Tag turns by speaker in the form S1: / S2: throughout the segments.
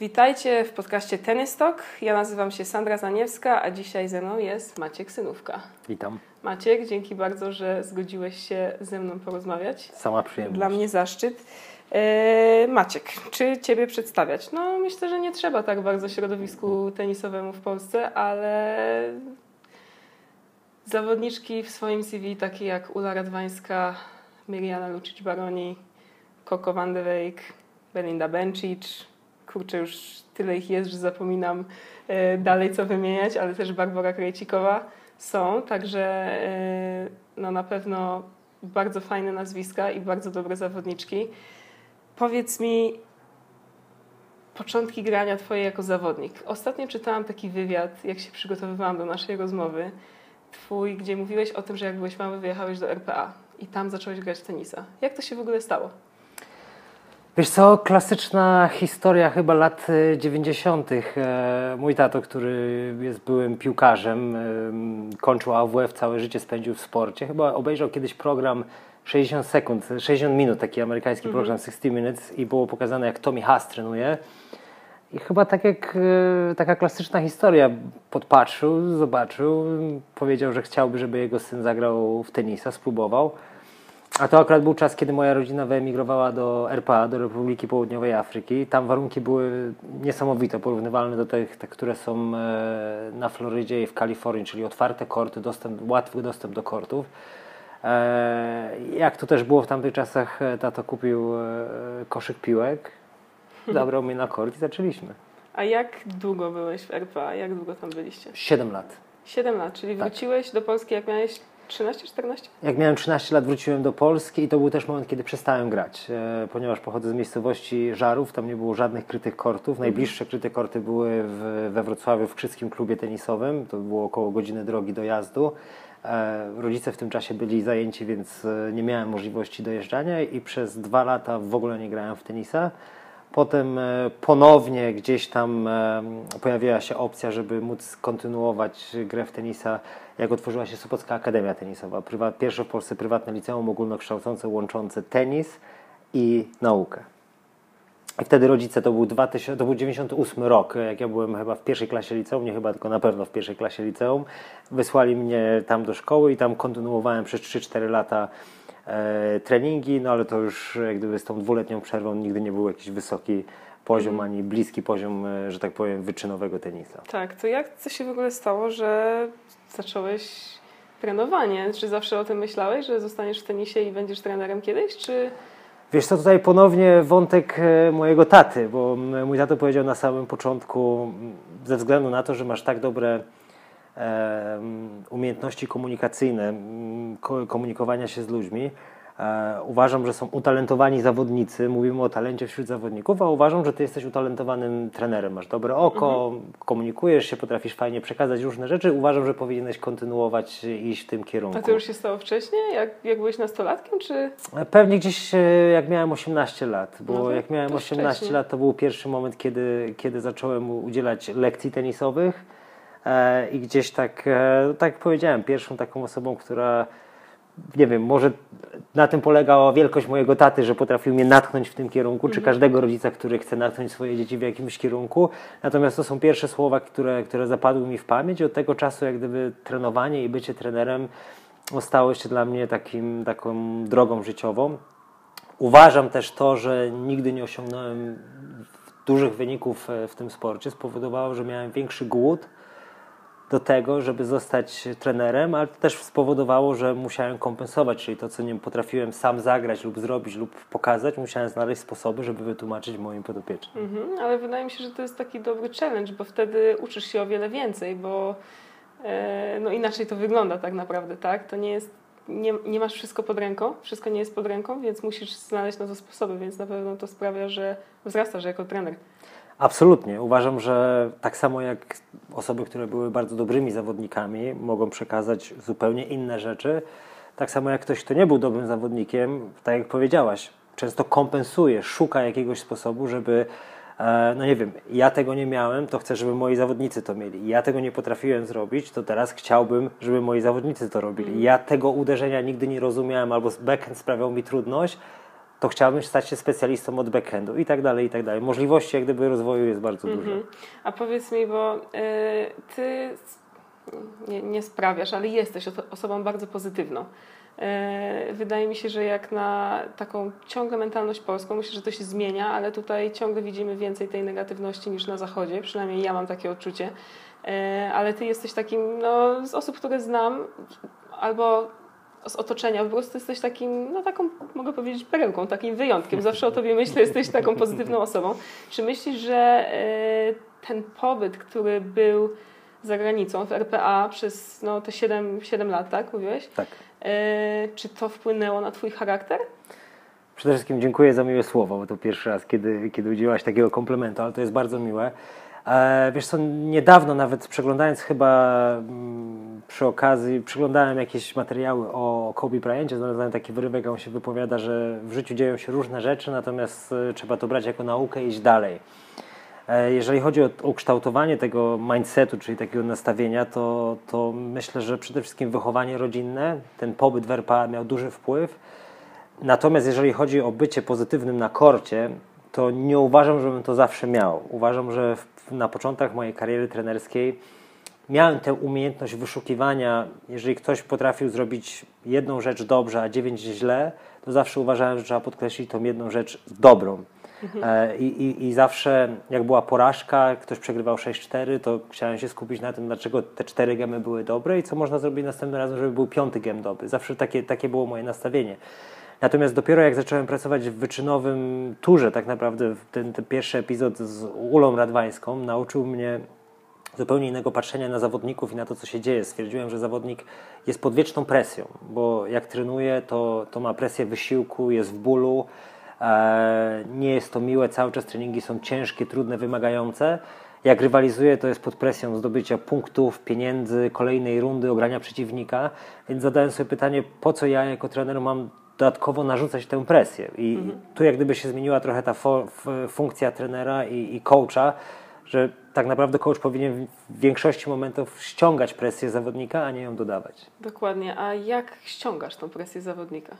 S1: Witajcie w podcaście Tennis Talk. Ja nazywam się Sandra Zaniewska, a dzisiaj ze mną jest Maciek Synówka.
S2: Witam.
S1: Maciek, dzięki bardzo, że zgodziłeś się ze mną porozmawiać.
S2: Sama przyjemność.
S1: Dla mnie zaszczyt. Eee, Maciek, czy Ciebie przedstawiać? No myślę, że nie trzeba tak bardzo środowisku tenisowemu w Polsce, ale zawodniczki w swoim CV takie jak Ula Radwańska, Miriana Lucic-Baroni, Coco van de Weyck, Belinda Bencic, kurczę, już tyle ich jest, że zapominam e, dalej co wymieniać, ale też Barbara Krejcikowa są, także e, no na pewno bardzo fajne nazwiska i bardzo dobre zawodniczki. Powiedz mi, początki grania Twoje jako zawodnik. Ostatnio czytałam taki wywiad, jak się przygotowywałam do naszej rozmowy, Twój, gdzie mówiłeś o tym, że jak byłeś mały, wyjechałeś do RPA i tam zacząłeś grać tenisa. Jak to się w ogóle stało?
S2: Wiesz co, klasyczna historia chyba lat 90. E, mój tato, który jest byłym piłkarzem, kończył AWF, całe życie spędził w sporcie. Chyba obejrzał kiedyś program 60 sekund, 60 minut, taki amerykański mhm. program 60 Minutes i było pokazane jak Tommy Haas trenuje. I chyba tak jak e, taka klasyczna historia, podpatrzył, zobaczył, powiedział, że chciałby, żeby jego syn zagrał w tenisa, spróbował. A to akurat był czas, kiedy moja rodzina wyemigrowała do RPA, do Republiki Południowej Afryki. Tam warunki były niesamowite, porównywalne do tych, te, które są e, na Florydzie i w Kalifornii, czyli otwarte korty, dostęp, łatwy dostęp do kortów. E, jak to też było w tamtych czasach, e, tato kupił koszyk piłek, zabrał mnie na kort i zaczęliśmy.
S1: A jak długo byłeś w RPA? Jak długo tam byliście?
S2: Siedem lat.
S1: Siedem lat, czyli tak. wróciłeś do Polski jak miałeś 13-14?
S2: Jak miałem 13 lat wróciłem do Polski i to był też moment, kiedy przestałem grać, e, ponieważ pochodzę z miejscowości Żarów, tam nie było żadnych krytych kortów. Mhm. Najbliższe kryte korty były w, we Wrocławiu w Krzyckim Klubie Tenisowym, to było około godziny drogi dojazdu. E, rodzice w tym czasie byli zajęci, więc e, nie miałem możliwości dojeżdżania i przez dwa lata w ogóle nie grałem w tenisa. Potem e, ponownie gdzieś tam e, pojawiła się opcja, żeby móc kontynuować grę w tenisa, jak otworzyła się Sopocka Akademia Tenisowa. Pierwsze w Polsce prywatne liceum ogólnokształcące, łączące tenis i naukę. I wtedy rodzice, to był, 2000, to był 98 rok, jak ja byłem chyba w pierwszej klasie liceum, nie chyba, tylko na pewno w pierwszej klasie liceum, wysłali mnie tam do szkoły i tam kontynuowałem przez 3-4 lata treningi, no ale to już jak gdyby z tą dwuletnią przerwą nigdy nie był jakiś wysoki poziom, mm. ani bliski poziom, e, że tak powiem, wyczynowego tenisa.
S1: Tak, to jak to się w ogóle stało, że zacząłeś trenowanie? Czy zawsze o tym myślałeś, że zostaniesz w tenisie i będziesz trenerem kiedyś, czy...
S2: Wiesz co, tutaj ponownie wątek e, mojego taty, bo mój tato powiedział na samym początku, ze względu na to, że masz tak dobre umiejętności komunikacyjne, komunikowania się z ludźmi. E, uważam, że są utalentowani zawodnicy, mówimy o talencie wśród zawodników, a uważam, że ty jesteś utalentowanym trenerem, masz dobre oko, mhm. komunikujesz się, potrafisz fajnie przekazać różne rzeczy. Uważam, że powinieneś kontynuować iść w tym kierunku.
S1: A to już się stało wcześniej, jak, jak byłeś nastolatkiem, czy?
S2: E, pewnie gdzieś e, jak miałem 18 lat, bo no jak miałem 18 wcześniej. lat, to był pierwszy moment, kiedy, kiedy zacząłem udzielać lekcji tenisowych E, i gdzieś tak, e, tak jak powiedziałem, pierwszą taką osobą, która nie wiem, może na tym polegała wielkość mojego taty, że potrafił mnie natchnąć w tym kierunku, mhm. czy każdego rodzica, który chce natchnąć swoje dzieci w jakimś kierunku. Natomiast to są pierwsze słowa, które, które zapadły mi w pamięć. Od tego czasu, jak gdyby trenowanie i bycie trenerem stało się dla mnie takim, taką drogą życiową. Uważam też to, że nigdy nie osiągnąłem dużych wyników e, w tym sporcie, spowodowało, że miałem większy głód do tego, żeby zostać trenerem, ale to też spowodowało, że musiałem kompensować, czyli to, co nie potrafiłem sam zagrać lub zrobić lub pokazać, musiałem znaleźć sposoby, żeby wytłumaczyć moim podopiecznym.
S1: Mhm, ale wydaje mi się, że to jest taki dobry challenge, bo wtedy uczysz się o wiele więcej, bo e, no inaczej to wygląda tak naprawdę, tak? To nie jest nie, nie masz wszystko pod ręką, wszystko nie jest pod ręką, więc musisz znaleźć na to sposoby, więc na pewno to sprawia, że wzrastasz jako trener.
S2: Absolutnie. Uważam, że tak samo jak osoby, które były bardzo dobrymi zawodnikami, mogą przekazać zupełnie inne rzeczy, tak samo jak ktoś, kto nie był dobrym zawodnikiem, tak jak powiedziałaś, często kompensuje, szuka jakiegoś sposobu, żeby e, no nie wiem, ja tego nie miałem, to chcę, żeby moi zawodnicy to mieli. Ja tego nie potrafiłem zrobić, to teraz chciałbym, żeby moi zawodnicy to robili. Ja tego uderzenia nigdy nie rozumiałem, albo backhand sprawiał mi trudność, to chciałbym stać się specjalistą od backendu i tak dalej, i tak dalej. Możliwości jak gdyby rozwoju jest bardzo dużo.
S1: Mhm. A powiedz mi, bo y, ty nie, nie sprawiasz, ale jesteś osobą bardzo pozytywną. Y, wydaje mi się, że jak na taką ciągle mentalność polską, myślę, że to się zmienia, ale tutaj ciągle widzimy więcej tej negatywności niż na zachodzie, przynajmniej ja mam takie odczucie. Y, ale ty jesteś takim, no, z osób, które znam, albo z otoczenia, po prostu jesteś takim, no taką, mogę powiedzieć, perełką, takim wyjątkiem. Zawsze o tobie myślę, jesteś taką pozytywną osobą. Czy myślisz, że e, ten pobyt, który był za granicą w RPA przez no, te 7, 7 lat, tak mówiłeś?
S2: Tak.
S1: E, czy to wpłynęło na twój charakter?
S2: Przede wszystkim dziękuję za miłe słowo, bo to pierwszy raz, kiedy, kiedy udzielałaś takiego komplementu, ale to jest bardzo miłe. E, wiesz co, niedawno nawet przeglądając chyba mm, przy okazji, przeglądałem jakieś materiały o Kobe Bryantie, znalazłem taki wyrywek, on się wypowiada, że w życiu dzieją się różne rzeczy, natomiast e, trzeba to brać jako naukę i iść dalej. E, jeżeli chodzi o ukształtowanie tego mindsetu, czyli takiego nastawienia, to, to myślę, że przede wszystkim wychowanie rodzinne, ten pobyt w RPA miał duży wpływ. Natomiast jeżeli chodzi o bycie pozytywnym na korcie, to nie uważam, żebym to zawsze miał. Uważam, że w, na początkach mojej kariery trenerskiej miałem tę umiejętność wyszukiwania. Jeżeli ktoś potrafił zrobić jedną rzecz dobrze, a dziewięć źle, to zawsze uważałem, że trzeba podkreślić tą jedną rzecz dobrą. Mhm. E, I, i, I zawsze, jak była porażka, ktoś przegrywał 6-4, to chciałem się skupić na tym, dlaczego te cztery gemy były dobre i co można zrobić następnym razem, żeby był piąty gem dobry. Zawsze takie, takie było moje nastawienie. Natomiast dopiero jak zacząłem pracować w wyczynowym turze, tak naprawdę ten, ten pierwszy epizod z Ulą Radwańską nauczył mnie zupełnie innego patrzenia na zawodników i na to, co się dzieje. Stwierdziłem, że zawodnik jest pod wieczną presją, bo jak trenuje, to, to ma presję wysiłku, jest w bólu, e, nie jest to miłe, cały czas treningi są ciężkie, trudne, wymagające. Jak rywalizuje, to jest pod presją zdobycia punktów, pieniędzy, kolejnej rundy, ogrania przeciwnika. Więc zadałem sobie pytanie, po co ja jako trener mam dodatkowo narzucać tę presję. I mhm. tu jak gdyby się zmieniła trochę ta funkcja trenera i, i coacha, że tak naprawdę coach powinien w większości momentów ściągać presję zawodnika, a nie ją dodawać.
S1: Dokładnie. A jak ściągasz tą presję zawodnika?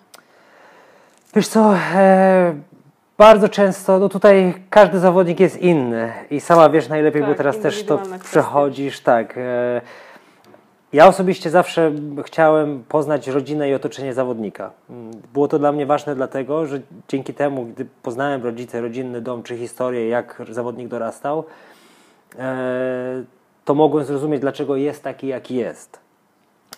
S2: Wiesz co, e, bardzo często, no tutaj każdy zawodnik jest inny i sama wiesz najlepiej, tak, bo teraz też to przechodzisz, tak. E, ja osobiście zawsze chciałem poznać rodzinę i otoczenie zawodnika. Było to dla mnie ważne dlatego, że dzięki temu, gdy poznałem rodzice, rodzinny dom czy historię, jak zawodnik dorastał, e, to mogłem zrozumieć, dlaczego jest taki, jaki jest.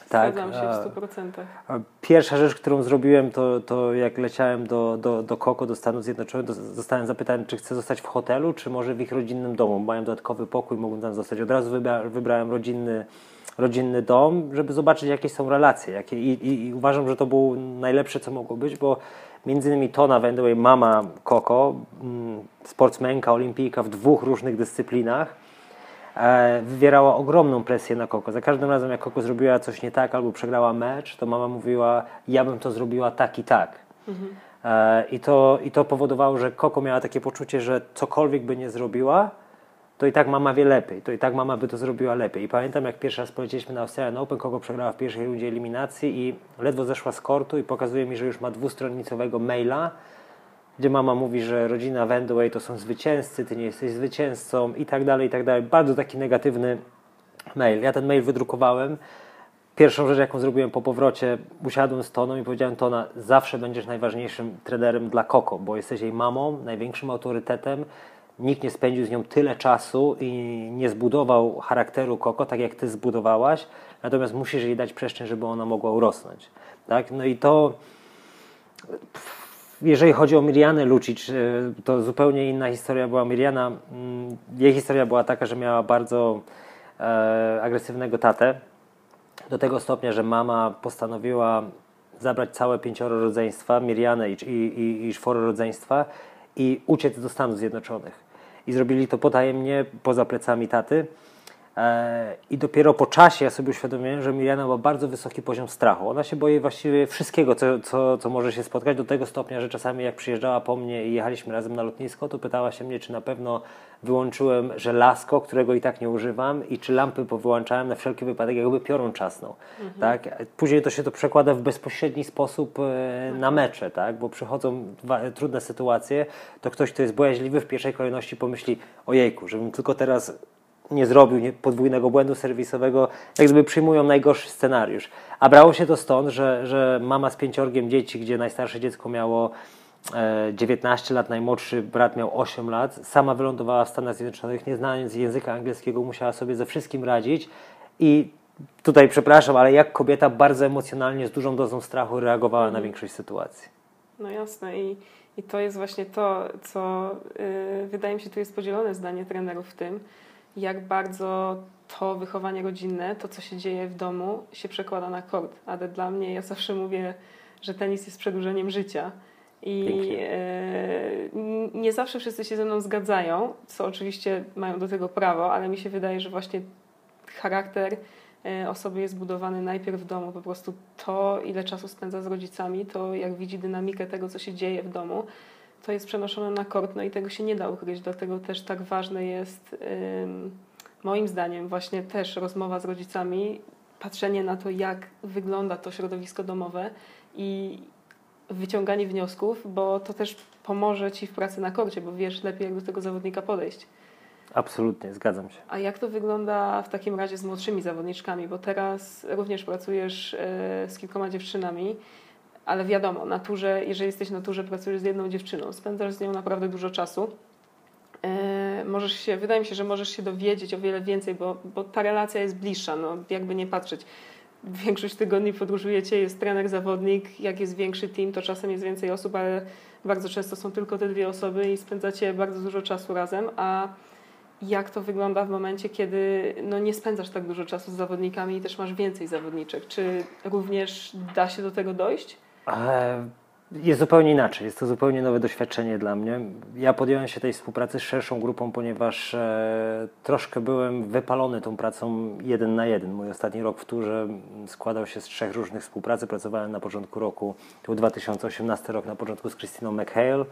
S1: Tak? Zgadzam się w 100%.
S2: Pierwsza rzecz, którą zrobiłem, to, to jak leciałem do, do, do Koko, do Stanów Zjednoczonych, zostałem zapytany, czy chcę zostać w hotelu, czy może w ich rodzinnym domu. Mają dodatkowy pokój, mogłem tam zostać. Od razu wybra, wybrałem rodzinny rodzinny dom, żeby zobaczyć, jakie są relacje. Jakie, i, i, i, uważam, że to było najlepsze, co mogło być, bo między innymi Tona Wendaway, mama Koko, mm, sportsmenka, olimpijka w dwóch różnych dyscyplinach, e, wywierała ogromną presję na Koko. Za każdym razem, jak Koko zrobiła coś nie tak albo przegrała mecz, to mama mówiła, ja bym to zrobiła tak i tak. Mhm. E, I, to, I to powodowało, że Koko miała takie poczucie, że cokolwiek by nie zrobiła, to i tak mama wie lepiej, to i tak mama by to zrobiła lepiej. I pamiętam, jak pierwszy raz polecieliśmy na Australian Open, kogo przegrała w pierwszej rundzie eliminacji i ledwo zeszła z kortu i pokazuje mi, że już ma dwustronnicowego maila, gdzie mama mówi, że rodzina Wendaway to są zwycięzcy, ty nie jesteś zwycięzcą i tak dalej, i tak dalej. Bardzo taki negatywny mail. Ja ten mail wydrukowałem. Pierwszą rzecz, jaką zrobiłem po powrocie, usiadłem z Toną i powiedziałem Tona, zawsze będziesz najważniejszym trenerem dla Koko, bo jesteś jej mamą, największym autorytetem, nikt nie spędził z nią tyle czasu i nie zbudował charakteru Koko, tak jak ty zbudowałaś, natomiast musisz jej dać przestrzeń, żeby ona mogła urosnąć. Tak? No i to jeżeli chodzi o Mirianę Lucic, y, to zupełnie inna historia była. Miriana, mm, jej historia była taka, że miała bardzo e, agresywnego tatę, do tego stopnia, że mama postanowiła zabrać całe pięcioro rodzeństwa, Mirianę i, i, i czworo rodzeństwa i uciec do Stanów Zjednoczonych i zrobili to potajemnie, poza plecami taty. E, I dopiero po czasie ja sobie uświadomiłem, że Miriana ma bardzo wysoki poziom strachu. Ona się boi właściwie wszystkiego, co, co, co może się spotkać, do tego stopnia, że czasami jak przyjeżdżała po mnie i jechaliśmy razem na lotnisko, to pytała się mnie, czy na pewno wyłączyłem żelazko, którego i tak nie używam i czy lampy powyłączałem na wszelki wypadek, jakby piorun czasnął. Mhm. Tak? Później to się to przekłada w bezpośredni sposób e, na mecze, tak? bo przychodzą trudne sytuacje, to ktoś, kto jest bojaźliwy w pierwszej kolejności pomyśli ojejku, żebym tylko teraz nie zrobił podwójnego błędu serwisowego, jak gdyby przyjmują najgorszy scenariusz. A brało się to stąd, że, że mama z pięciorgiem dzieci, gdzie najstarsze dziecko miało 19 e, lat, najmłodszy brat miał 8 lat, sama wylądowała w Stanach Zjednoczonych, nie znając języka angielskiego, musiała sobie ze wszystkim radzić i tutaj przepraszam, ale jak kobieta bardzo emocjonalnie, z dużą dozą strachu reagowała mhm. na większość sytuacji.
S1: No jasne i, i to jest właśnie to, co yy, wydaje mi się tu jest podzielone zdanie trenerów w tym, jak bardzo to wychowanie rodzinne, to co się dzieje w domu, się przekłada na kort. Ale dla mnie, ja zawsze mówię, że tenis jest przedłużeniem życia. I e, nie zawsze wszyscy się ze mną zgadzają, co oczywiście mają do tego prawo, ale mi się wydaje, że właśnie charakter e, osoby jest budowany najpierw w domu. Po prostu to, ile czasu spędza z rodzicami, to jak widzi dynamikę tego, co się dzieje w domu, to jest przenoszone na kort, no i tego się nie da ukryć, dlatego też tak ważne jest moim zdaniem właśnie też rozmowa z rodzicami, patrzenie na to, jak wygląda to środowisko domowe i wyciąganie wniosków, bo to też pomoże Ci w pracy na korcie, bo wiesz lepiej, jak do tego zawodnika podejść.
S2: Absolutnie, zgadzam się.
S1: A jak to wygląda w takim razie z młodszymi zawodniczkami? Bo teraz również pracujesz e, z kilkoma dziewczynami ale wiadomo, naturze, jeżeli jesteś na turze, pracujesz z jedną dziewczyną, spędzasz z nią naprawdę dużo czasu. E, możesz się, wydaje mi się, że możesz się dowiedzieć o wiele więcej, bo, bo ta relacja jest bliższa, no, jakby nie patrzeć. Większość tygodni podróżujecie, jest trener, zawodnik, jak jest większy team, to czasem jest więcej osób, ale bardzo często są tylko te dwie osoby i spędzacie bardzo dużo czasu razem, a jak to wygląda w momencie, kiedy no, nie spędzasz tak dużo czasu z zawodnikami i też masz więcej zawodniczek? Czy również da się do tego dojść?
S2: Jest zupełnie inaczej, jest to zupełnie nowe doświadczenie dla mnie. Ja podjąłem się tej współpracy z szerszą grupą, ponieważ e, troszkę byłem wypalony tą pracą jeden na jeden. Mój ostatni rok w turze składał się z trzech różnych współpracy. Pracowałem na początku roku, to był 2018 rok, na początku z Krystyną McHale,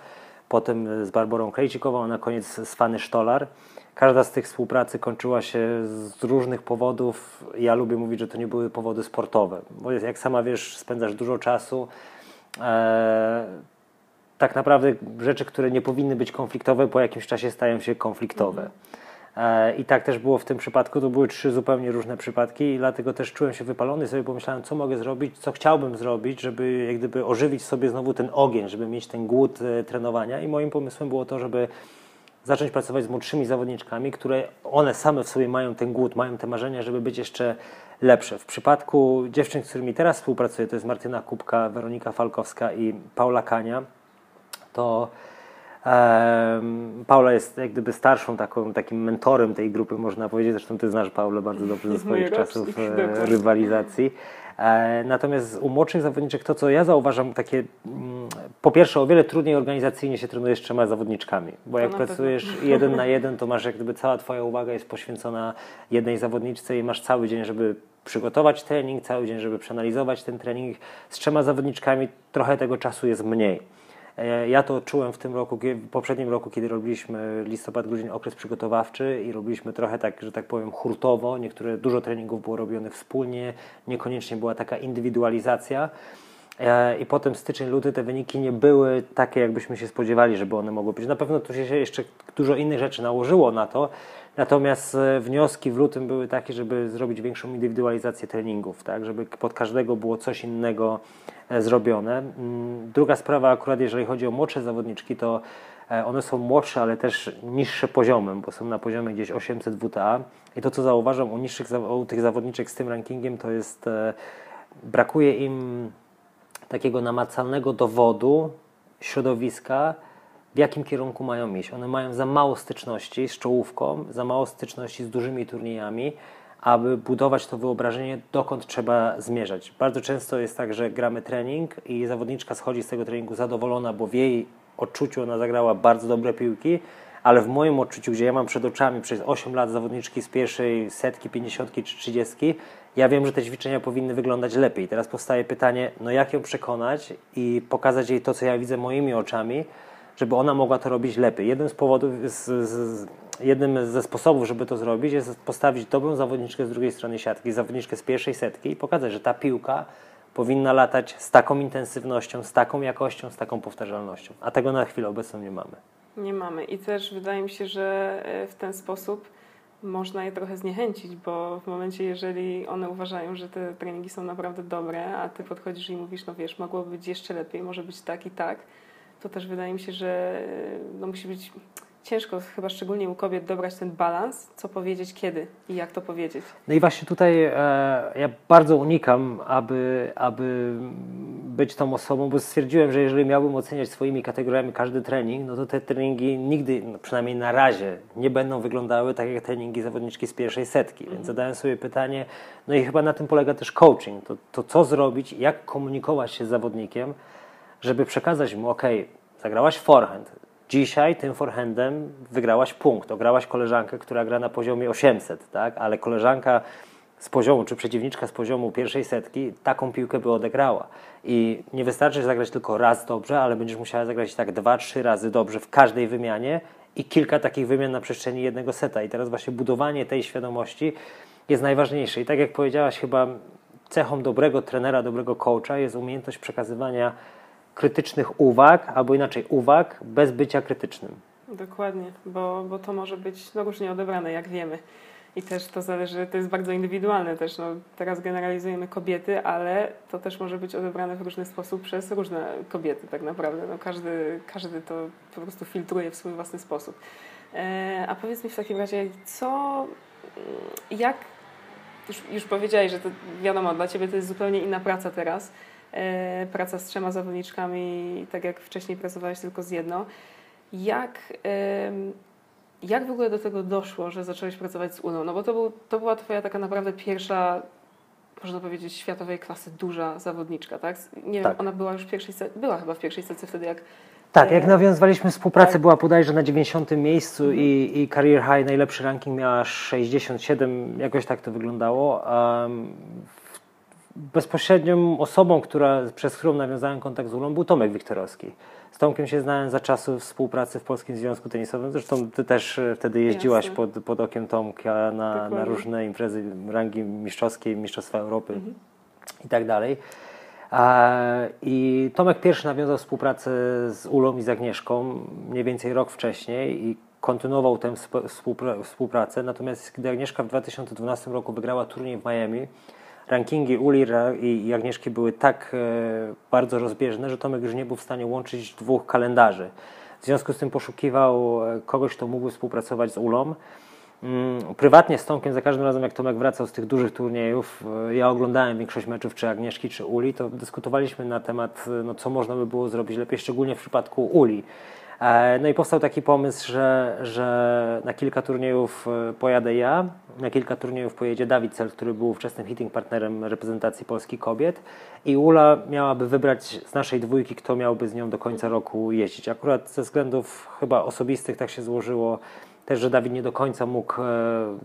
S2: potem z Barbarą Krejcikową, a na koniec z Fanny Stolar. Każda z tych współpracy kończyła się z różnych powodów. Ja lubię mówić, że to nie były powody sportowe, bo jak sama wiesz, spędzasz dużo czasu. E, tak naprawdę rzeczy, które nie powinny być konfliktowe, po jakimś czasie stają się konfliktowe. E, I tak też było w tym przypadku. To były trzy zupełnie różne przypadki, i dlatego też czułem się wypalony. Sobie pomyślałem, co mogę zrobić, co chciałbym zrobić, żeby jak gdyby ożywić sobie znowu ten ogień, żeby mieć ten głód e, trenowania. I moim pomysłem było to, żeby zacząć pracować z młodszymi zawodniczkami, które one same w sobie mają ten głód, mają te marzenia, żeby być jeszcze lepsze. W przypadku dziewczyn, z którymi teraz współpracuję, to jest Martyna Kubka, Weronika Falkowska i Paula Kania, to Paula jest jak gdyby starszą taką, takim mentorem tej grupy, można powiedzieć. Zresztą ty znasz Paulę bardzo dobrze ze swoich czasów e, rywalizacji. E, natomiast u młodszych zawodniczek to, co ja zauważam, takie mm, po pierwsze o wiele trudniej organizacyjnie się trenuje z trzema zawodniczkami, bo jak pracujesz pewno. jeden na jeden, to masz jak gdyby cała twoja uwaga jest poświęcona jednej zawodniczce i masz cały dzień, żeby przygotować trening, cały dzień, żeby przeanalizować ten trening. Z trzema zawodniczkami trochę tego czasu jest mniej. E, ja to odczułem w tym roku, w poprzednim roku, kiedy robiliśmy listopad, grudzień, okres przygotowawczy i robiliśmy trochę tak, że tak powiem, hurtowo. Niektóre, dużo treningów było robione wspólnie, niekoniecznie była taka indywidualizacja. E, I potem styczeń, luty te wyniki nie były takie, jakbyśmy się spodziewali, żeby one mogły być. Na pewno tu się jeszcze dużo innych rzeczy nałożyło na to, Natomiast e, wnioski w lutym były takie, żeby zrobić większą indywidualizację treningów, tak, żeby pod każdego było coś innego e, zrobione. Mm, druga sprawa, akurat jeżeli chodzi o młodsze zawodniczki, to e, one są młodsze, ale też niższe poziomem, bo są na poziomie gdzieś 800 WTA. I to, co zauważam u, niższych, u tych zawodniczek z tym rankingiem, to jest brakuje im takiego namacalnego dowodu środowiska, w jakim kierunku mają iść. One mają za mało styczności z czołówką, za mało styczności z dużymi turniejami, aby budować to wyobrażenie, dokąd trzeba zmierzać. Bardzo często jest tak, że gramy trening i zawodniczka schodzi z tego treningu zadowolona, bo w jej odczuciu ona zagrała bardzo dobre piłki, ale w moim odczuciu, gdzie ja mam przed oczami przez 8 lat zawodniczki z pierwszej setki, 50 czy 30, ja wiem, że te ćwiczenia powinny wyglądać lepiej. Teraz powstaje pytanie, no jak ją przekonać i pokazać jej to, co ja widzę moimi oczami, żeby ona mogła to robić lepiej. Jednym z powodów, z, z, jednym ze sposobów, żeby to zrobić, jest postawić dobrą zawodniczkę z drugiej strony siatki, zawodniczkę z pierwszej setki i pokazać, że ta piłka powinna latać z taką intensywnością, z taką jakością, z taką powtarzalnością. A tego na chwilę obecną nie mamy.
S1: Nie mamy. I też wydaje mi się, że e, w ten sposób można je trochę zniechęcić, bo w momencie, jeżeli one uważają, że te treningi są naprawdę dobre, a ty podchodzisz i mówisz, no wiesz, mogłoby być jeszcze lepiej, może być tak i tak, to też wydaje mi się, że no musi być ciężko, chyba szczególnie u kobiet, dobrać ten balans, co powiedzieć kiedy i jak to powiedzieć.
S2: No i właśnie tutaj e, ja bardzo unikam, aby, aby być tą osobą, bo stwierdziłem, że jeżeli miałbym oceniać swoimi kategoriami każdy trening, no to te treningi nigdy, no przynajmniej na razie, nie będą wyglądały tak jak treningi zawodniczki z pierwszej setki. Więc mhm. zadałem sobie pytanie, no i chyba na tym polega też coaching. To, to co zrobić, jak komunikować się z zawodnikiem, żeby przekazać mu, ok, zagrałaś forehand, Dzisiaj tym forehandem wygrałaś punkt, ograłaś koleżankę, która gra na poziomie 800, tak? ale koleżanka z poziomu, czy przeciwniczka z poziomu pierwszej setki taką piłkę by odegrała. I nie wystarczy zagrać tylko raz dobrze, ale będziesz musiała zagrać tak dwa, trzy razy dobrze w każdej wymianie i kilka takich wymian na przestrzeni jednego seta. I teraz właśnie budowanie tej świadomości jest najważniejsze. I tak jak powiedziałaś, chyba cechą dobrego trenera, dobrego coacha jest umiejętność przekazywania krytycznych uwag, albo inaczej uwag bez bycia krytycznym.
S1: Dokładnie, bo, bo to może być no, różnie odebrane, jak wiemy. I też to zależy, to jest bardzo indywidualne też. No, teraz generalizujemy kobiety, ale to też może być odebrane w różny sposób przez różne kobiety tak naprawdę. No, każdy, każdy to po prostu filtruje w swój własny sposób. E, a powiedz mi w takim razie, co, jak, już, już powiedziałeś, że to wiadomo, dla Ciebie to jest zupełnie inna praca teraz, praca z trzema zawodniczkami, tak jak wcześniej pracowałeś tylko z jedną. Jak, jak w ogóle do tego doszło, że zacząłeś pracować z UNO? No bo to, był, to była Twoja taka naprawdę pierwsza, można powiedzieć, światowej klasy duża zawodniczka, tak? Nie tak. wiem, ona była już w pierwszej była chyba w pierwszej setce wtedy, jak
S2: tak, jak nawiązywaliśmy współpracę, tak. była bodajże na 90 miejscu mhm. i, i Career High, najlepszy ranking miała 67, jakoś tak to wyglądało. Um, bezpośrednią osobą, która, przez którą nawiązałem kontakt z Ulą, był Tomek Wiktorowski. Z Tomkiem się znałem za czasów współpracy w Polskim Związku Tenisowym. Zresztą ty też e, wtedy jeździłaś pod, pod okiem Tomka na, na, różne imprezy rangi mistrzowskiej, Mistrzostwa Europy mhm. i tak dalej. I Tomek pierwszy nawiązał współpracę z Ulą i z Agnieszką mniej więcej rok wcześniej i kontynuował tę współpracę. Natomiast kiedy Agnieszka w 2012 roku wygrała turniej w Miami, rankingi Uli i Agnieszki były tak e, bardzo rozbieżne, że Tomek już nie był w stanie łączyć dwóch kalendarzy. W związku z tym poszukiwał e, kogoś, kto mógłby współpracować z Ulą. Mm, prywatnie z Tomkiem za każdym razem, jak Tomek wracał z tych dużych turniejów, e, ja oglądałem większość meczów czy Agnieszki, czy Uli, to dyskutowaliśmy na temat, no, co można by było zrobić lepiej, szczególnie w przypadku Uli. E, no i powstał taki pomysł, że, że na kilka turniejów e, pojadę ja, na kilka turniejów pojedzie Dawid Cel, który był wczesnym hitting partnerem reprezentacji Polski kobiet i Ula miałaby wybrać z naszej dwójki, kto miałby z nią do końca roku jeździć. Akurat ze względów chyba osobistych tak się złożyło też, że Dawid nie do końca mógł e,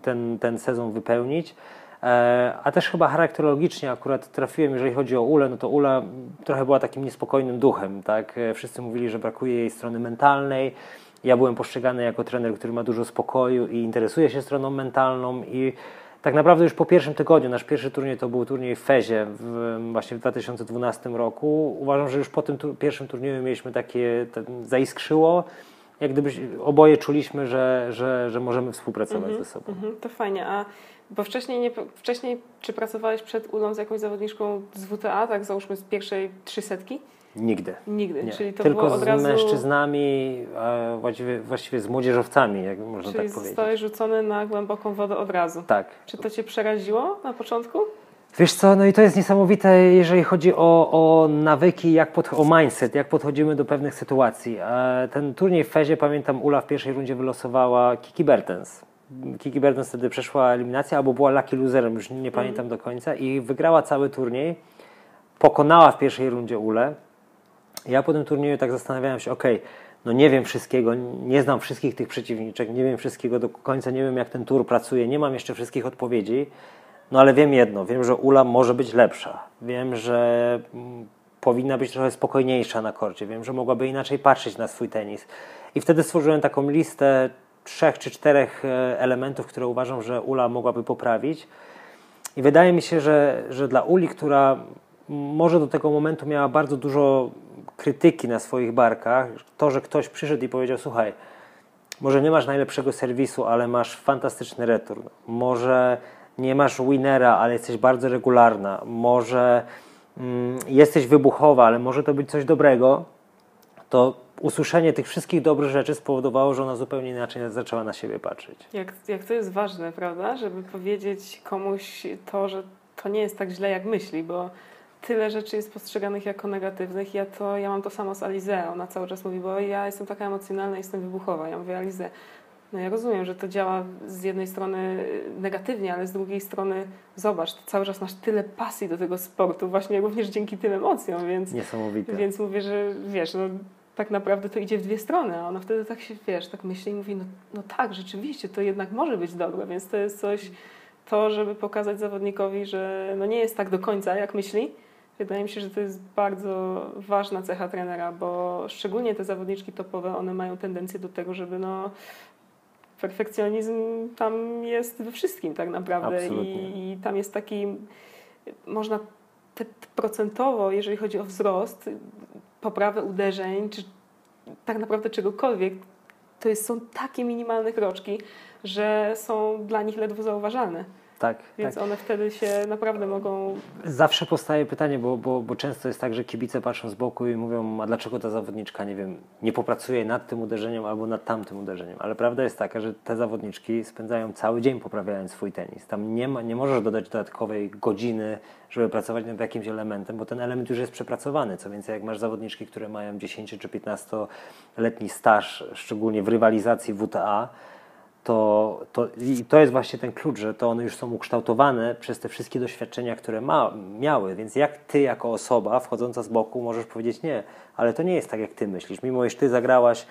S2: ten, ten sezon wypełnić. E, a też chyba charakterologicznie akurat trafiłem, jeżeli chodzi o Ulę, no to Ula trochę była takim niespokojnym duchem, tak? E, wszyscy mówili, że brakuje jej strony mentalnej. Ja byłem postrzegany jako trener, który ma dużo spokoju i interesuje się stroną mentalną i tak naprawdę już po pierwszym tygodniu, nasz pierwszy turniej to był turniej w Fezie w, właśnie w 2012 roku. Uważam, że już po tym tu, pierwszym turnieju mieliśmy takie, ten, zaiskrzyło, jak gdyby oboje czuliśmy, że, że, że możemy współpracować mm -hmm, ze sobą. Mm
S1: -hmm, to fajnie, a bo wcześniej, nie, wcześniej czy pracowałeś przed ULą z jakąś zawodniczką z WTA, tak załóżmy z pierwszej trzysetki?
S2: Nigdy.
S1: Nigdy,
S2: nie.
S1: czyli to
S2: Tylko
S1: było od razu...
S2: z mężczyznami, właściwie, właściwie z młodzieżowcami, jak można
S1: czyli
S2: tak powiedzieć.
S1: zostałeś rzucony na głęboką wodę od razu.
S2: Tak.
S1: Czy to Cię przeraziło na początku?
S2: Wiesz co, no i to jest niesamowite, jeżeli chodzi o, o nawyki, jak pod, o mindset, jak podchodzimy do pewnych sytuacji. Ten turniej w Fezie, pamiętam, Ula w pierwszej rundzie wylosowała Kiki Bertens Kiki Bertens wtedy przeszła eliminację, albo była lucky loserem, już nie pamiętam do końca i wygrała cały turniej. Pokonała w pierwszej rundzie Ule. Ja po tym turnieju tak zastanawiałem się, ok, no nie wiem wszystkiego, nie znam wszystkich tych przeciwniczek, nie wiem wszystkiego do końca, nie wiem jak ten tur pracuje, nie mam jeszcze wszystkich odpowiedzi, no ale wiem jedno, wiem, że Ula może być lepsza. Wiem, że powinna być trochę spokojniejsza na korcie. Wiem, że mogłaby inaczej patrzeć na swój tenis. I wtedy stworzyłem taką listę trzech czy czterech e, elementów, które uważam, że Ula mogłaby poprawić. I wydaje mi się, że, że dla Uli, która może do tego momentu miała bardzo dużo krytyki na swoich barkach, to, że ktoś przyszedł i powiedział: Słuchaj, może nie masz najlepszego serwisu, ale masz fantastyczny return. Może nie masz winera, ale jesteś bardzo regularna. Może mm, jesteś wybuchowa, ale może to być coś dobrego. To usłyszenie tych wszystkich dobrych rzeczy spowodowało, że ona zupełnie inaczej zaczęła na siebie patrzeć.
S1: Jak, jak to jest ważne, prawda? Żeby powiedzieć komuś to, że to nie jest tak źle, jak myśli, bo tyle rzeczy jest postrzeganych jako negatywnych. Ja to, ja mam to samo z Alize. Ona cały czas mówi, bo ja jestem taka emocjonalna, jestem wybuchowa. Ja mówię, Alize, no ja rozumiem, że to działa z jednej strony negatywnie, ale z drugiej strony zobacz, ty cały czas masz tyle pasji do tego sportu, właśnie również dzięki tym emocjom, więc,
S2: Niesamowite.
S1: więc mówię, że wiesz, no, tak naprawdę to idzie w dwie strony, a ona wtedy tak się, wiesz, tak myśli i mówi, no, no tak, rzeczywiście, to jednak może być dobre, więc to jest coś, to, żeby pokazać zawodnikowi, że no nie jest tak do końca, jak myśli, Wydaje mi się, że to jest bardzo ważna cecha trenera, bo szczególnie te zawodniczki topowe, one mają tendencję do tego, żeby no, perfekcjonizm tam jest we wszystkim tak naprawdę I, i tam jest taki, można te, procentowo, jeżeli chodzi o wzrost, poprawę uderzeń, czy tak naprawdę czegokolwiek, to jest, są takie minimalne kroczki, że są dla nich ledwo zauważalne.
S2: Tak,
S1: Więc
S2: tak.
S1: one wtedy się naprawdę mogą.
S2: Zawsze powstaje pytanie, bo, bo, bo często jest tak, że kibice patrzą z boku i mówią, a dlaczego ta zawodniczka, nie wiem, nie popracuje nad tym uderzeniem albo nad tamtym uderzeniem. Ale prawda jest taka, że te zawodniczki spędzają cały dzień poprawiając swój tenis. Tam nie, ma, nie możesz dodać dodatkowej godziny, żeby pracować nad jakimś elementem, bo ten element już jest przepracowany. Co więcej, jak masz zawodniczki, które mają 10 czy 15-letni staż, szczególnie w rywalizacji WTA, to, to, i to jest właśnie ten klucz, że to one już są ukształtowane przez te wszystkie doświadczenia, które ma, miały. Więc jak ty, jako osoba wchodząca z boku, możesz powiedzieć nie, ale to nie jest tak, jak ty myślisz. Mimo, iż ty zagrałaś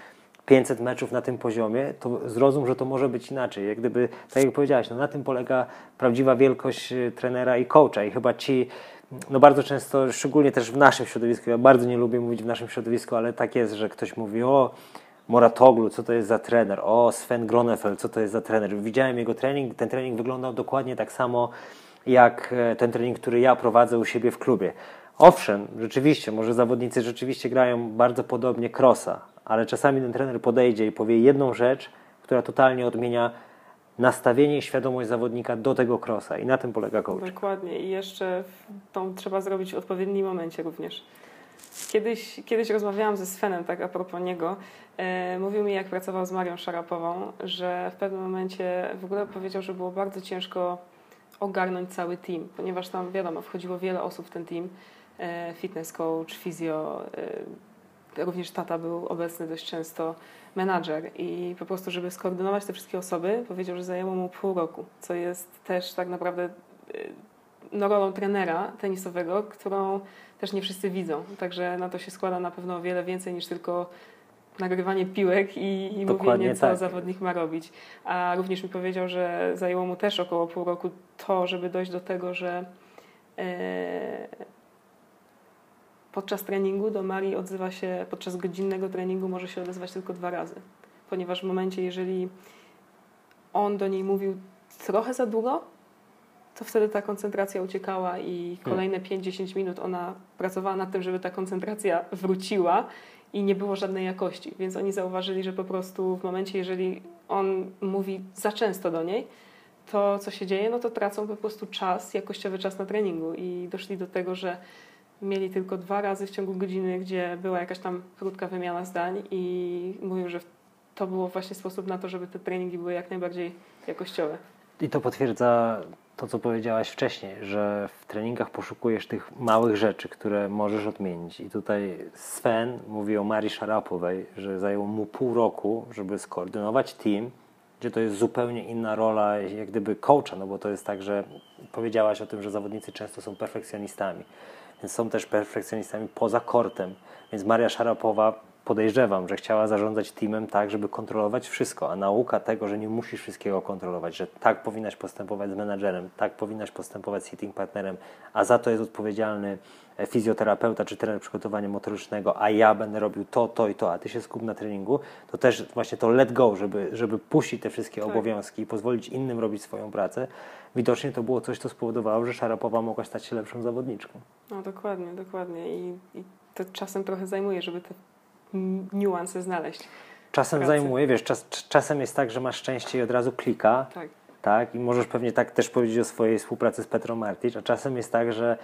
S2: 500 meczów na tym poziomie, to zrozum, że to może być inaczej. Jak gdyby, tak jak powiedziałaś, no na tym polega prawdziwa wielkość y, trenera i coacha. I chyba ci, no bardzo często, szczególnie też w naszym środowisku, ja bardzo nie lubię mówić w naszym środowisku, ale tak jest, że ktoś mówi, o Moratoglu, co to jest za trener, o Sven Gronefeld, co to jest za trener. Widziałem jego trening, ten trening wyglądał dokładnie tak samo jak e, ten trening, który ja prowadzę u siebie w klubie. Owszem, rzeczywiście, może zawodnicy rzeczywiście grają bardzo podobnie krosa, ale czasami ten trener podejdzie i powie jedną rzecz, która totalnie odmienia nastawienie i świadomość zawodnika do tego krosa i na tym polega coach.
S1: Dokładnie i jeszcze to trzeba zrobić w odpowiednim momencie również. Kiedyś, kiedyś rozmawiałam ze Svenem, tak a propos niego. E, mówił mi, jak pracował z Marią Szarapową, że w pewnym momencie w ogóle powiedział, że było bardzo ciężko ogarnąć cały team, ponieważ tam, wiadomo, wchodziło wiele osób w ten team. E, fitness coach, fizjo, e, również tata był obecny dość często, menadżer i po prostu, żeby skoordynować te wszystkie osoby, powiedział, że zajęło mu pół roku, co jest też tak naprawdę e, no, rolą trenera tenisowego, którą też nie wszyscy widzą. Także na to się składa na pewno o wiele więcej niż tylko nagrywanie piłek i, i mówienie, co tak. zawodnik ma robić. A również mi powiedział, że zajęło mu też około pół roku to, żeby dojść do tego, że e, podczas treningu do Marii odzywa się, podczas godzinnego treningu może się odezwać tylko dwa razy. Ponieważ w momencie, jeżeli on do niej mówił trochę za długo, to wtedy ta koncentracja uciekała i kolejne 5-10 minut ona pracowała nad tym, żeby ta koncentracja wróciła i nie było żadnej jakości. Więc oni zauważyli, że po prostu w momencie, jeżeli on mówi za często do niej, to co się dzieje, no to tracą po prostu czas, jakościowy czas na treningu i doszli do tego, że mieli tylko dwa razy w ciągu godziny, gdzie była jakaś tam krótka wymiana zdań i mówił, że to było właśnie sposób na to, żeby te treningi były jak najbardziej jakościowe.
S2: I to potwierdza to, co powiedziałaś wcześniej, że w treningach poszukujesz tych małych rzeczy, które możesz odmienić. I tutaj Sven mówi o Marii Szarapowej, że zajęło mu pół roku, żeby skoordynować team, gdzie to jest zupełnie inna rola, jak gdyby coacha, no bo to jest tak, że powiedziałaś o tym, że zawodnicy często są perfekcjonistami, więc są też perfekcjonistami poza kortem. Więc Maria Szarapowa podejrzewam, że chciała zarządzać teamem tak, żeby kontrolować wszystko, a nauka tego, że nie musisz wszystkiego kontrolować, że tak powinnaś postępować z menadżerem, tak powinnaś postępować z sitting partnerem, a za to jest odpowiedzialny e, fizjoterapeuta czy trener przygotowania motorycznego, a ja będę robił to, to i to, a ty się skup na treningu, to też właśnie to let go, żeby, żeby puścić te wszystkie tak. obowiązki i pozwolić innym robić swoją pracę, widocznie to było coś, co spowodowało, że Szarapowa mogła stać się lepszą zawodniczką.
S1: No dokładnie, dokładnie i, i to czasem trochę zajmuje, żeby te niuanse znaleźć.
S2: Czasem pracy. zajmuje, wiesz, czas, czasem jest tak, że masz szczęście i od razu klika. Tak. Tak, i możesz pewnie tak też powiedzieć o swojej współpracy z Petrą Martic, a czasem jest tak, że